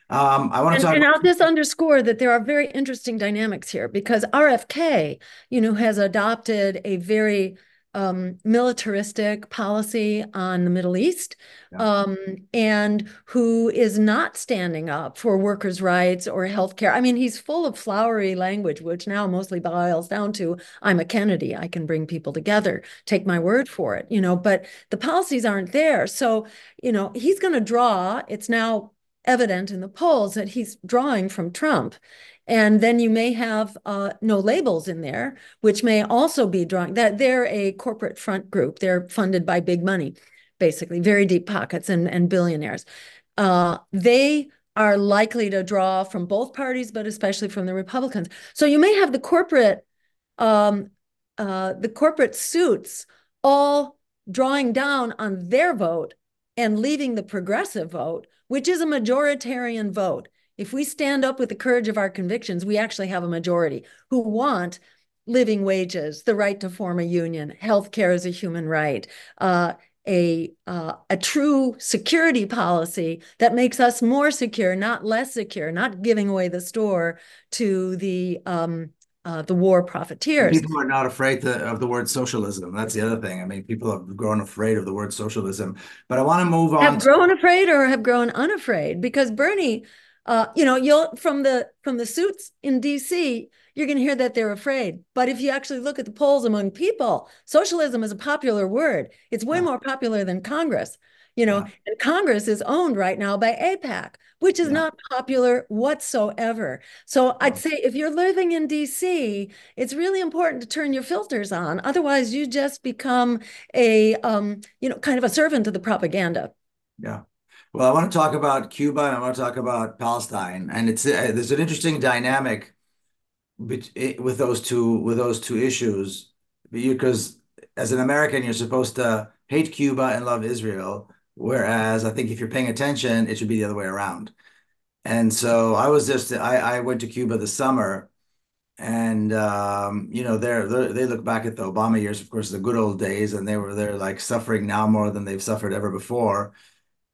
um, I want to talk. And I'll just underscore that there are very interesting dynamics here because RFK, you know, has adopted a very um, militaristic policy on the Middle East yeah. um, and who is not standing up for workers' rights or healthcare. I mean, he's full of flowery language, which now mostly boils down to I'm a Kennedy. I can bring people together. Take my word for it, you know, but the policies aren't there. So, you know, he's going to draw. It's now evident in the polls that he's drawing from Trump. And then you may have uh, no labels in there, which may also be drawing that they're a corporate front group. They're funded by big money, basically, very deep pockets and, and billionaires. Uh, they are likely to draw from both parties, but especially from the Republicans. So you may have the corporate, um, uh, the corporate suits all drawing down on their vote and leaving the progressive vote, which is a majoritarian vote if we stand up with the courage of our convictions, we actually have a majority who want living wages, the right to form a union, health care as a human right, uh, a uh, a true security policy that makes us more secure, not less secure, not giving away the store to the um, uh, the war profiteers. People are not afraid to, of the word socialism. That's the other thing. I mean, people have grown afraid of the word socialism. But I want to move on. Have grown afraid or have grown unafraid because Bernie uh, you know, you'll from the from the suits in D.C. You're going to hear that they're afraid. But if you actually look at the polls among people, socialism is a popular word. It's way yeah. more popular than Congress. You know, yeah. and Congress is owned right now by AIPAC, which is yeah. not popular whatsoever. So I'd say if you're living in DC, it's really important to turn your filters on. Otherwise, you just become a, um, you know, kind of a servant to the propaganda. Yeah. Well, I want to talk about Cuba and I want to talk about Palestine, and it's uh, there's an interesting dynamic with those two with those two issues. Because as an American, you're supposed to hate Cuba and love Israel, whereas I think if you're paying attention, it should be the other way around. And so I was just I, I went to Cuba this summer, and um, you know they're, they look back at the Obama years, of course, the good old days, and they were they're like suffering now more than they've suffered ever before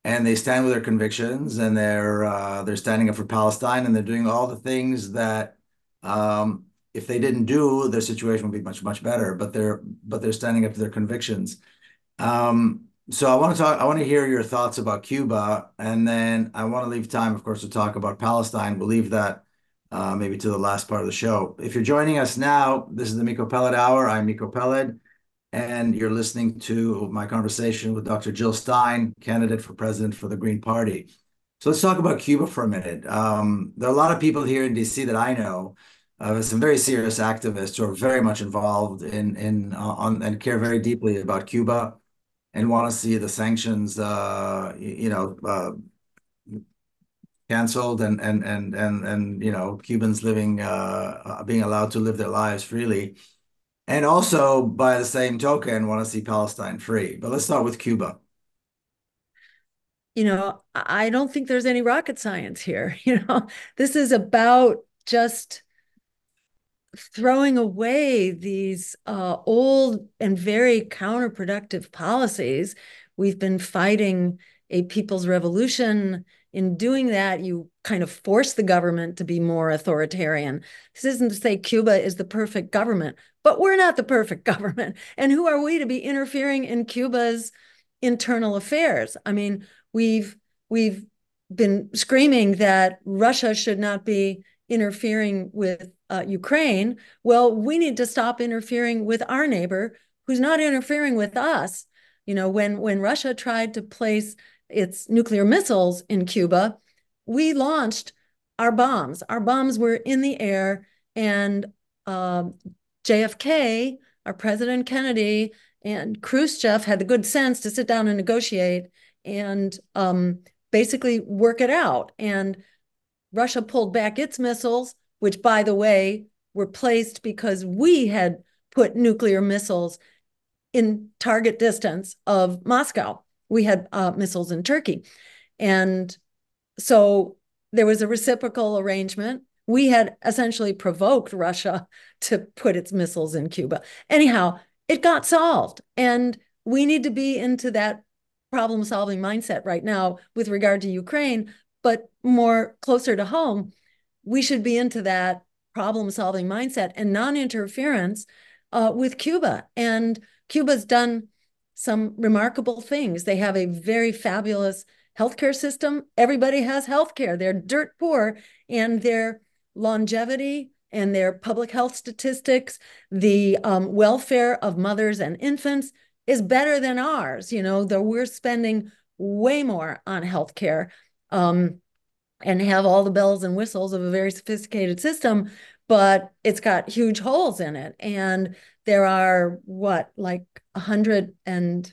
and they stand with their convictions and they're uh, they're standing up for Palestine and they're doing all the things that um, if they didn't do, their situation would be much much better. But they're but they're standing up to their convictions. Um, so I want to talk. I want to hear your thoughts about Cuba, and then I want to leave time, of course, to talk about Palestine. We'll leave that uh, maybe to the last part of the show. If you're joining us now, this is the Miko Peled Hour. I'm Miko Peled and you're listening to my conversation with Dr. Jill Stein, candidate for president for the Green Party. So let's talk about Cuba for a minute. Um, there are a lot of people here in DC that I know, uh, some very serious activists who are very much involved in in uh, on and care very deeply about Cuba, and want to see the sanctions, uh, you know, uh, canceled and and and and and you know Cubans living uh, uh, being allowed to live their lives freely, and also by the same token want to see Palestine free. But let's start with Cuba. You know, I don't think there's any rocket science here. You know, this is about just throwing away these uh, old and very counterproductive policies. We've been fighting a people's revolution. In doing that, you kind of force the government to be more authoritarian. This isn't to say Cuba is the perfect government, but we're not the perfect government. And who are we to be interfering in Cuba's internal affairs? I mean, we've we've been screaming that Russia should not be interfering with uh, Ukraine. Well, we need to stop interfering with our neighbor who's not interfering with us. You know, when when Russia tried to place its nuclear missiles in Cuba, we launched our bombs. Our bombs were in the air, and uh, JFK, our President Kennedy, and Khrushchev had the good sense to sit down and negotiate and um, basically work it out. And Russia pulled back its missiles, which, by the way, were placed because we had put nuclear missiles in target distance of Moscow. We had uh, missiles in Turkey. And so there was a reciprocal arrangement. We had essentially provoked Russia to put its missiles in Cuba. Anyhow, it got solved. And we need to be into that problem solving mindset right now with regard to Ukraine but more closer to home, we should be into that problem solving mindset and non interference uh, with Cuba. And Cuba's done some remarkable things. They have a very fabulous healthcare system. Everybody has healthcare. They're dirt poor, and their longevity and their public health statistics, the um, welfare of mothers and infants is better than ours. You know, though we're spending way more on healthcare um, and have all the bells and whistles of a very sophisticated system, but it's got huge holes in it. And there are what, like a hundred and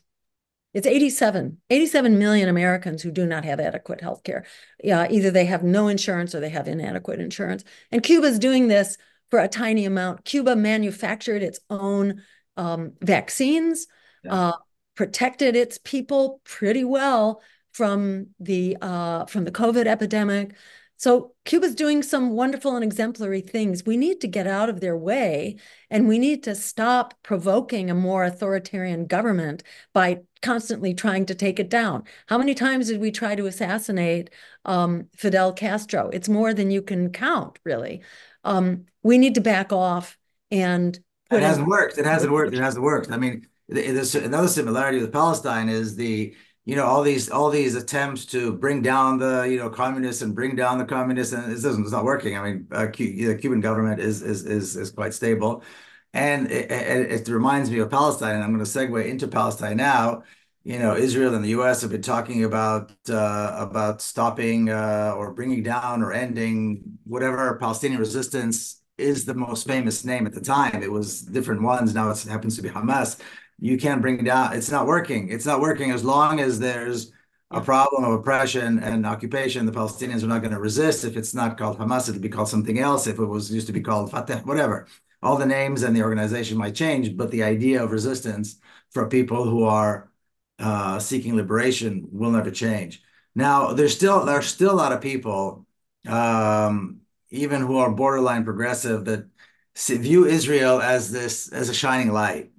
it's 87, 87 million Americans who do not have adequate health care. Yeah, either they have no insurance or they have inadequate insurance. And Cuba's doing this for a tiny amount. Cuba manufactured its own um, vaccines, yeah. uh, protected its people pretty well from the uh, from the COVID epidemic. So Cuba's doing some wonderful and exemplary things. We need to get out of their way and we need to stop provoking a more authoritarian government by constantly trying to take it down. How many times did we try to assassinate um, Fidel Castro? It's more than you can count, really. Um, we need to back off and it hasn't worked. It hasn't worked. It hasn't worked. I mean, there's another similarity with Palestine is the you know all these all these attempts to bring down the you know communists and bring down the communists and it doesn't it's not working. I mean uh, the cuban government is is is, is quite stable. And it, it, it reminds me of palestine and i'm going to segue into palestine now. You know israel and the us have been talking about uh, about stopping uh, or bringing down or ending whatever palestinian resistance is the most famous name at the time. It was different ones now it happens to be hamas you can't bring it down. It's not working. It's not working as long as there's a problem of oppression and occupation. The Palestinians are not going to resist. If it's not called Hamas, it'll be called something else. If it was used to be called Fatah, whatever. All the names and the organization might change, but the idea of resistance for people who are uh, seeking liberation will never change. Now, there's still there's still a lot of people, um, even who are borderline progressive, that view Israel as this as a shining light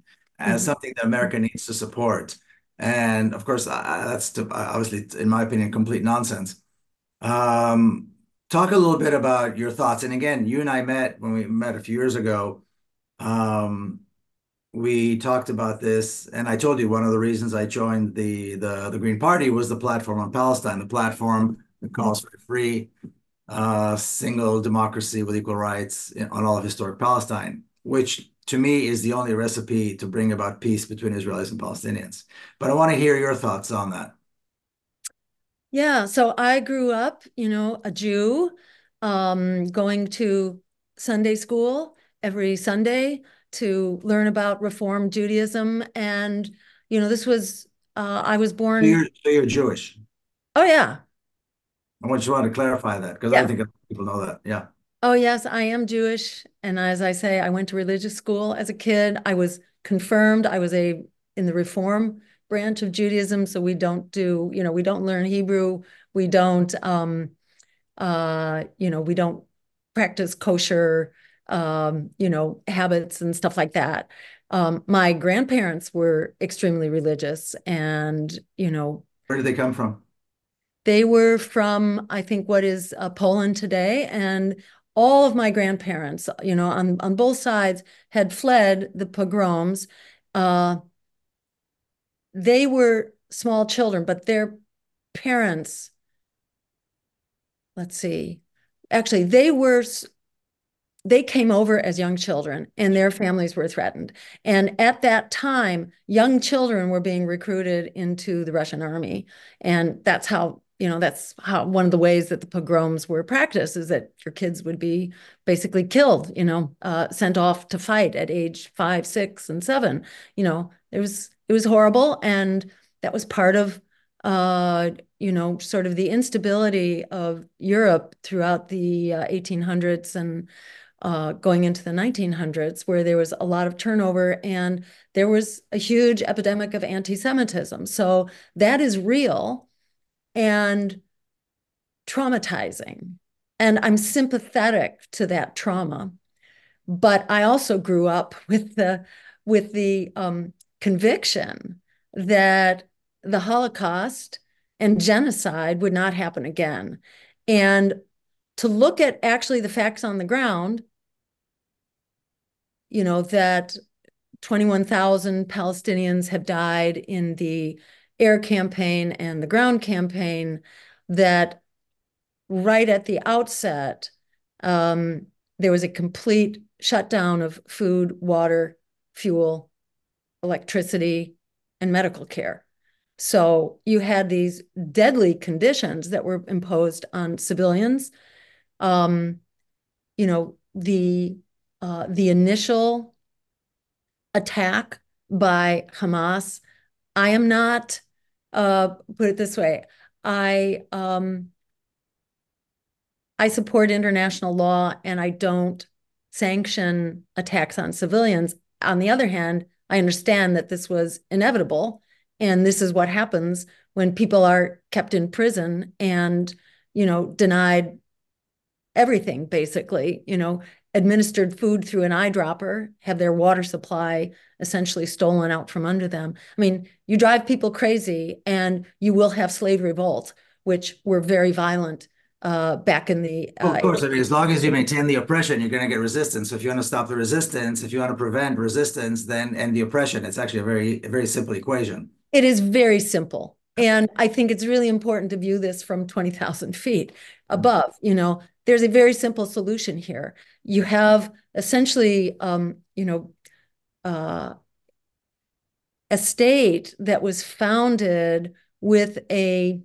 as something that America needs to support. And of course, that's to, obviously, in my opinion, complete nonsense. Um, talk a little bit about your thoughts. And again, you and I met when we met a few years ago. Um, we talked about this, and I told you one of the reasons I joined the the, the Green Party was the platform on Palestine, the platform that calls for free, uh, single democracy with equal rights on all of historic Palestine, which to me is the only recipe to bring about peace between Israelis and Palestinians. But I want to hear your thoughts on that. Yeah, so I grew up, you know, a Jew, um, going to Sunday school every Sunday to learn about Reform Judaism, and you know, this was uh, I was born. So you're, so you're Jewish. Oh yeah, I want you want to clarify that because Yeah. I think people know that. Yeah. Oh, yes, I am Jewish. And as I say, I went to religious school as a kid. I was confirmed. I was a in the Reform branch of Judaism. So we don't do, you know, we don't learn Hebrew. We don't, um, uh, you know, we don't practice kosher, um, you know, habits and stuff like that. Um, my grandparents were extremely religious and, you know, Where did they come from? they were from, I think, what is uh, Poland today. And all of my grandparents, you know, on, on both sides had fled the pogroms. Uh, they were small children, but their parents, let's see, actually, they were they came over as young children and their families were threatened. And at that time, young children were being recruited into the Russian army. And that's how, you know, that's how one of the ways that the pogroms were practiced is that your kids would be basically killed, you know, uh, sent off to fight at age five, six, and seven. You know, it was it was horrible. And that was part of uh, you know, sort of the instability of Europe throughout the uh, 1800s and uh, going into the 1900s, where there was a lot of turnover and there was a huge epidemic of anti Semitism. So that is real and traumatizing. And I'm sympathetic to that trauma. But I also grew up with the with the um, conviction that the Holocaust and genocide would not happen again. And to look at actually the facts on the ground, you know, that 21,000 Palestinians have died in the air campaign and the ground campaign, that right at the outset, um, there was a complete shutdown of food, water, fuel, electricity, and medical care. So you had these deadly conditions that were imposed on civilians. Um, you know, the uh, the initial attack by Hamas, I am not, uh, put it this way, I um, I support international law and I don't sanction attacks on civilians. On the other hand, I understand that this was inevitable and this is what happens when people are kept in prison and, you know, denied everything basically, you know, administered food through an eyedropper, have their water supply essentially stolen out from under them. I mean, you drive people crazy and you will have slave revolt, which were very violent uh, back in the. Uh, well, of course, I mean, as long as you maintain the oppression, you're going to get resistance. So if you want to stop the resistance, if you want to prevent resistance, then end the oppression. It's actually a very, a very simple equation. It is very simple. And I think it's really important to view this from 20,000 feet above. You know, there's a very simple solution here. You have essentially, um, you know, uh, a state that was founded with a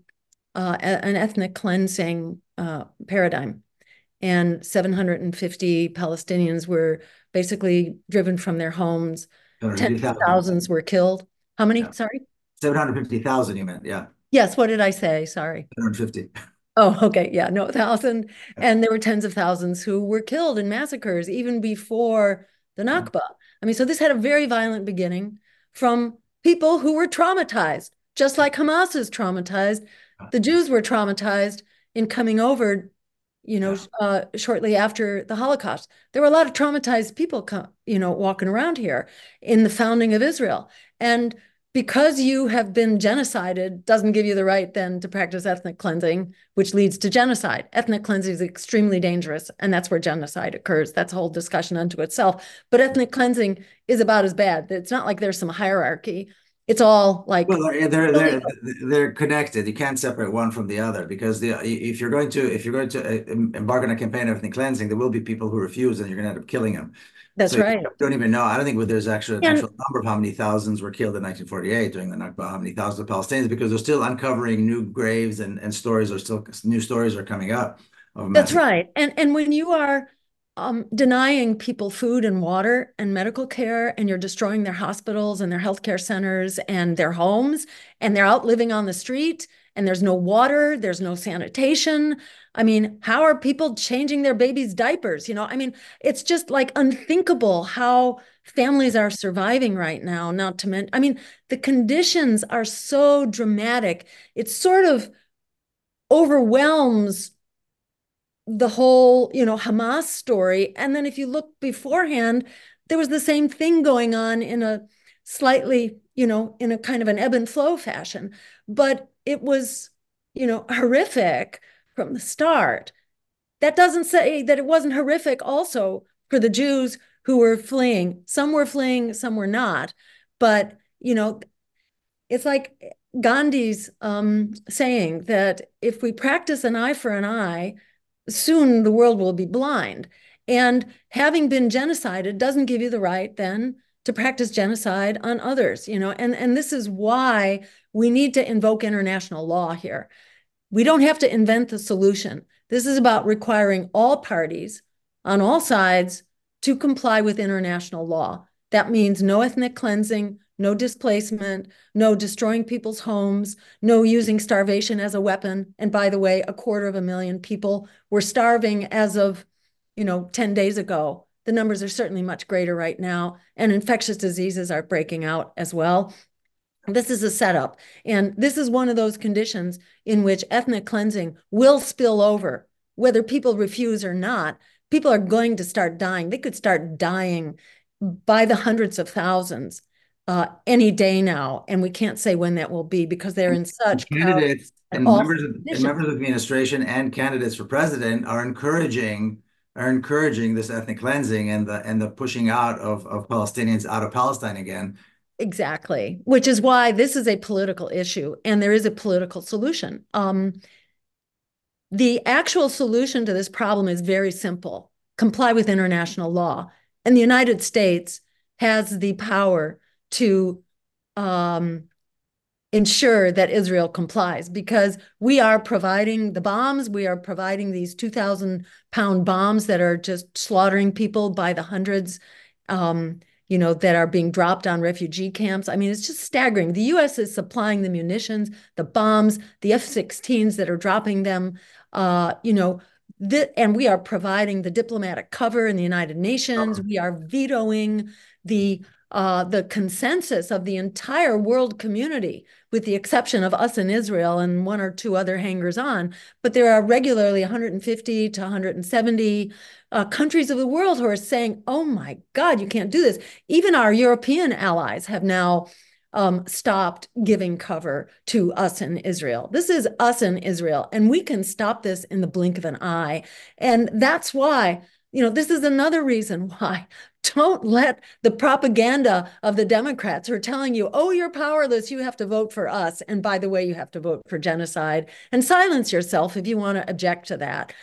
uh, an ethnic cleansing uh, paradigm, and 750 Palestinians were basically driven from their homes. Tens of thousands were killed. How many? Yeah. Sorry. 750,000, you meant, yeah. Yes, what did I say? Sorry. 750. Oh, okay. Yeah, no, thousand. And there were tens of thousands who were killed in massacres even before the Nakba. I mean, so this had a very violent beginning from people who were traumatized, just like Hamas is traumatized. The Jews were traumatized in coming over, you know, uh, shortly after the Holocaust. There were a lot of traumatized people, you know, walking around here in the founding of Israel. And because you have been genocided doesn't give you the right then to practice ethnic cleansing, which leads to genocide. Ethnic cleansing is extremely dangerous, and that's where genocide occurs. That's a whole discussion unto itself. But ethnic cleansing is about as bad. It's not like there's some hierarchy. It's all like well, they're they're they're, they're connected. You can't separate one from the other because the if you're going to if you're going to uh, embark on a campaign of ethnic cleansing, there will be people who refuse, and you're going to end up killing them. That's so right. don't even know. I don't think there's actually an and, actual number of how many thousands were killed in 1948 during the Nakba, how many thousands of Palestinians, because they're still uncovering new graves and, and stories are still new stories are coming up. That's right. And and when you are um, denying people food and water and medical care, and you're destroying their hospitals and their healthcare centers and their homes, and they're out living on the street, and there's no water, there's no sanitation. I mean, how are people changing their babies' diapers? You know, I mean, it's just like unthinkable how families are surviving right now, not to mention, I mean, the conditions are so dramatic. It sort of overwhelms the whole, you know, Hamas story. And then if you look beforehand, there was the same thing going on in a slightly, you know, in a kind of an ebb and flow fashion. But it was, you know, horrific from the start. That doesn't say that it wasn't horrific also for the Jews who were fleeing. Some were fleeing, some were not. But, you know, it's like Gandhi's um, saying that if we practice an eye for an eye, soon the world will be blind. And having been genocided doesn't give you the right then to practice genocide on others, you know, and, and this is why we need to invoke international law here. We don't have to invent the solution. This is about requiring all parties on all sides to comply with international law. That means no ethnic cleansing, no displacement, no destroying people's homes, no using starvation as a weapon. And by the way, a quarter of a million people were starving as of, you know, 10 days ago. The numbers are certainly much greater right now, and infectious diseases are breaking out as well. This is a setup. And this is one of those conditions in which ethnic cleansing will spill over, whether people refuse or not. People are going to start dying. They could start dying by the hundreds of thousands uh, any day now, and we can't say when that will be because they're in such candidates and, members of, and members of the administration and candidates for president are encouraging are encouraging this ethnic cleansing and the and the pushing out of, of Palestinians out of Palestine again. Exactly, which is why this is a political issue, and there is a political solution. Um, the actual solution to this problem is very simple: comply with international law, and the United States has the power to um, ensure that Israel complies because we are providing the bombs. We are providing these 2,000 pound bombs that are just slaughtering people by the hundreds, um, you know, that are being dropped on refugee camps. I mean, it's just staggering. The US is supplying the munitions, the bombs, the F 16s that are dropping them, uh, you know. The, and we are providing the diplomatic cover in the United Nations. We are vetoing the uh, the consensus of the entire world community, with the exception of us in Israel and one or two other hangers on. But there are regularly 150 to 170 uh, countries of the world who are saying, oh my God, you can't do this. Even our European allies have now um, stopped giving cover to us in Israel. This is us in Israel, and we can stop this in the blink of an eye. And that's why you know, this is another reason why don't let the propaganda of the Democrats who are telling you, oh, you're powerless, you have to vote for us. And by the way, you have to vote for genocide and silence yourself if you want to object to that.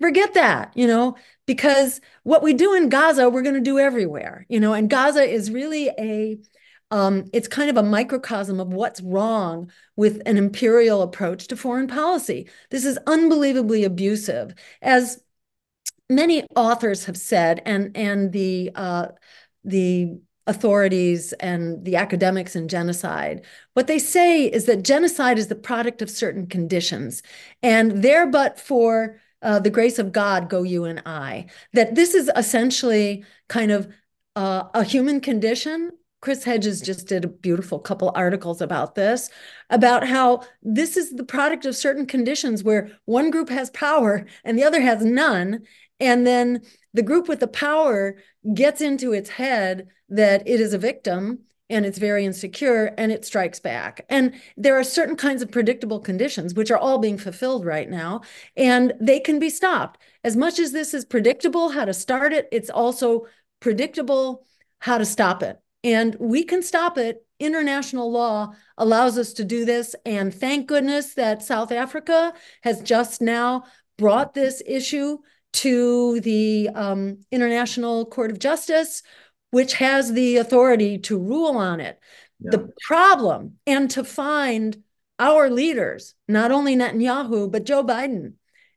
Forget that, you know, because what we do in Gaza, we're going to do everywhere, you know, and Gaza is really a, um, it's kind of a microcosm of what's wrong with an imperial approach to foreign policy. This is unbelievably abusive. As many authors have said, and and the uh, the authorities and the academics in genocide, what they say is that genocide is the product of certain conditions, and there but for uh, the grace of God go you and I. That this is essentially kind of uh, a human condition Chris Hedges just did a beautiful couple articles about this, about how this is the product of certain conditions where one group has power and the other has none. And then the group with the power gets into its head that it is a victim and it's very insecure and it strikes back. And there are certain kinds of predictable conditions which are all being fulfilled right now, and they can be stopped. As much as this is predictable how to start it, it's also predictable how to stop it. And we can stop it. International law allows us to do this. And thank goodness that South Africa has just now brought this issue to the um, International Court of Justice, which has the authority to rule on it. Yeah. The problem, and to find our leaders, not only Netanyahu, but Joe Biden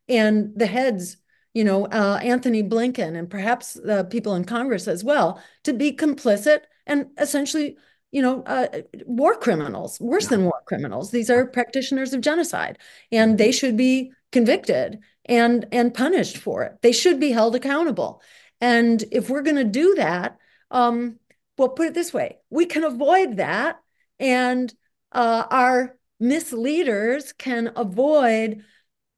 and the heads, you know, uh, Antony Blinken, and perhaps the people in Congress as well, to be complicit and essentially you know, uh, war criminals, worse yeah. than war criminals. These are practitioners of genocide, and they should be convicted and and punished for it. They should be held accountable. And if we're going to do that, um, well, put it this way: we can avoid that, and uh, our misleaders can avoid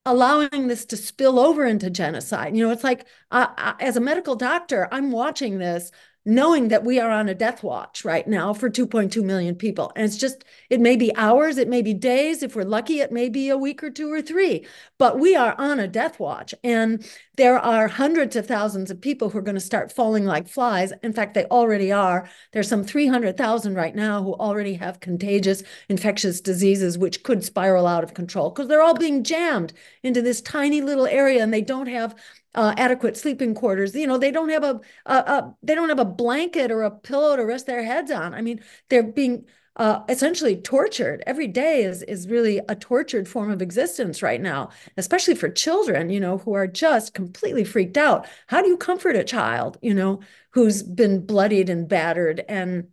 allowing this to spill over into genocide. You know, it's like uh, as a medical doctor, I'm watching this knowing that we are on a death watch right now for 2.2 million people. And it's just, it may be hours, it may be days. If we're lucky, it may be a week or two or three, but we are on a death watch. And there are hundreds of thousands of people who are going to start falling like flies. In fact, they already are. There's some 300,000 right now who already have contagious infectious diseases, which could spiral out of control because they're all being jammed into this tiny little area and they don't have uh, adequate sleeping quarters. You know, they don't have a, a, a, they don't have a blanket or a pillow to rest their heads on. I mean, they're being uh, essentially tortured. Every day is is really a tortured form of existence right now, especially for children. You know, who are just completely freaked out. How do you comfort a child? You know, who's been bloodied and battered and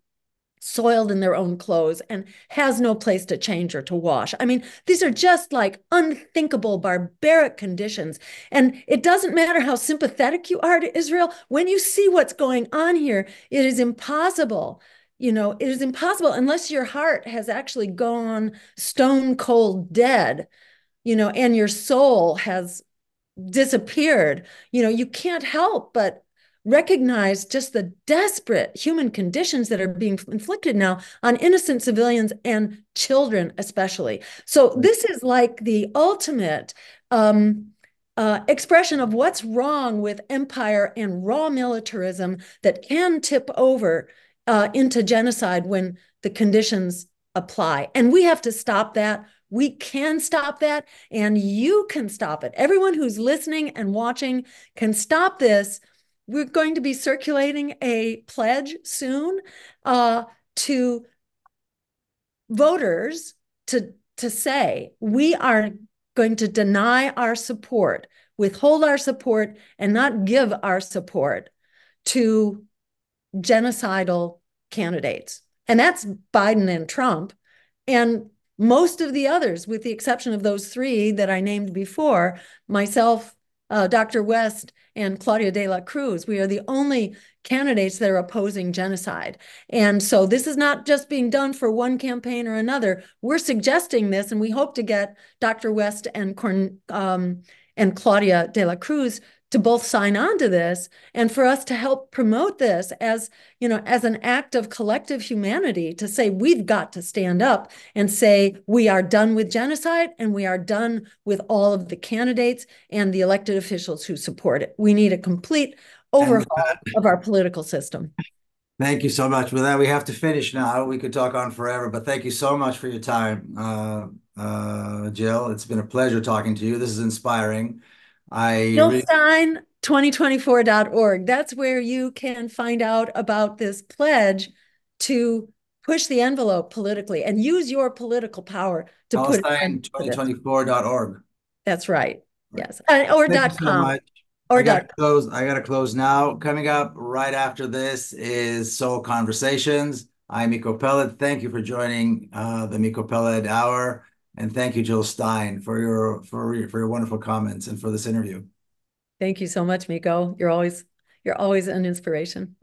soiled in their own clothes and has no place to change or to wash. I mean, these are just like unthinkable, barbaric conditions. And it doesn't matter how sympathetic you are to Israel, when you see what's going on here, it is impossible. You know, it is impossible unless your heart has actually gone stone cold dead, you know, and your soul has disappeared. You know, you can't help but recognize just the desperate human conditions that are being inflicted now on innocent civilians and children, especially. So, this is like the ultimate um, uh, expression of what's wrong with empire and raw militarism that can tip over uh, into genocide when the conditions apply. And we have to stop that. We can stop that, and you can stop it. Everyone who's listening and watching can stop this we're going to be circulating a pledge soon uh, to voters to to say we are going to deny our support, withhold our support, and not give our support to genocidal candidates. And that's Biden and Trump. And most of the others, with the exception of those three that I named before, myself, uh, Dr. West, and Claudia de la Cruz. We are the only candidates that are opposing genocide. And so this is not just being done for one campaign or another. We're suggesting this, and we hope to get Dr. West and Corn, um, and Claudia de la Cruz to both sign on to this and for us to help promote this as you know as an act of collective humanity to say we've got to stand up and say we are done with genocide and we are done with all of the candidates and the elected officials who support it we need a complete overhaul of our political system Thank you so much. With that, we have to finish now. We could talk on forever, but thank you so much for your time, uh, uh, Jill. It's been a pleasure talking to you. This is inspiring. I Stein2024.org. That's where you can find out about this pledge to push the envelope politically and use your political power to put Stein2024.org. That's right. Yes. Uh, or dot com. or I gotta close. I gotta close now. Coming up right after this is Soul Conversations. I'm Miko Peled. Thank you for joining uh, the Miko Peled Hour. And thank you, Jill Stein, for your for your, for your wonderful comments and for this interview. Thank you so much, Miko. You're always you're always an inspiration.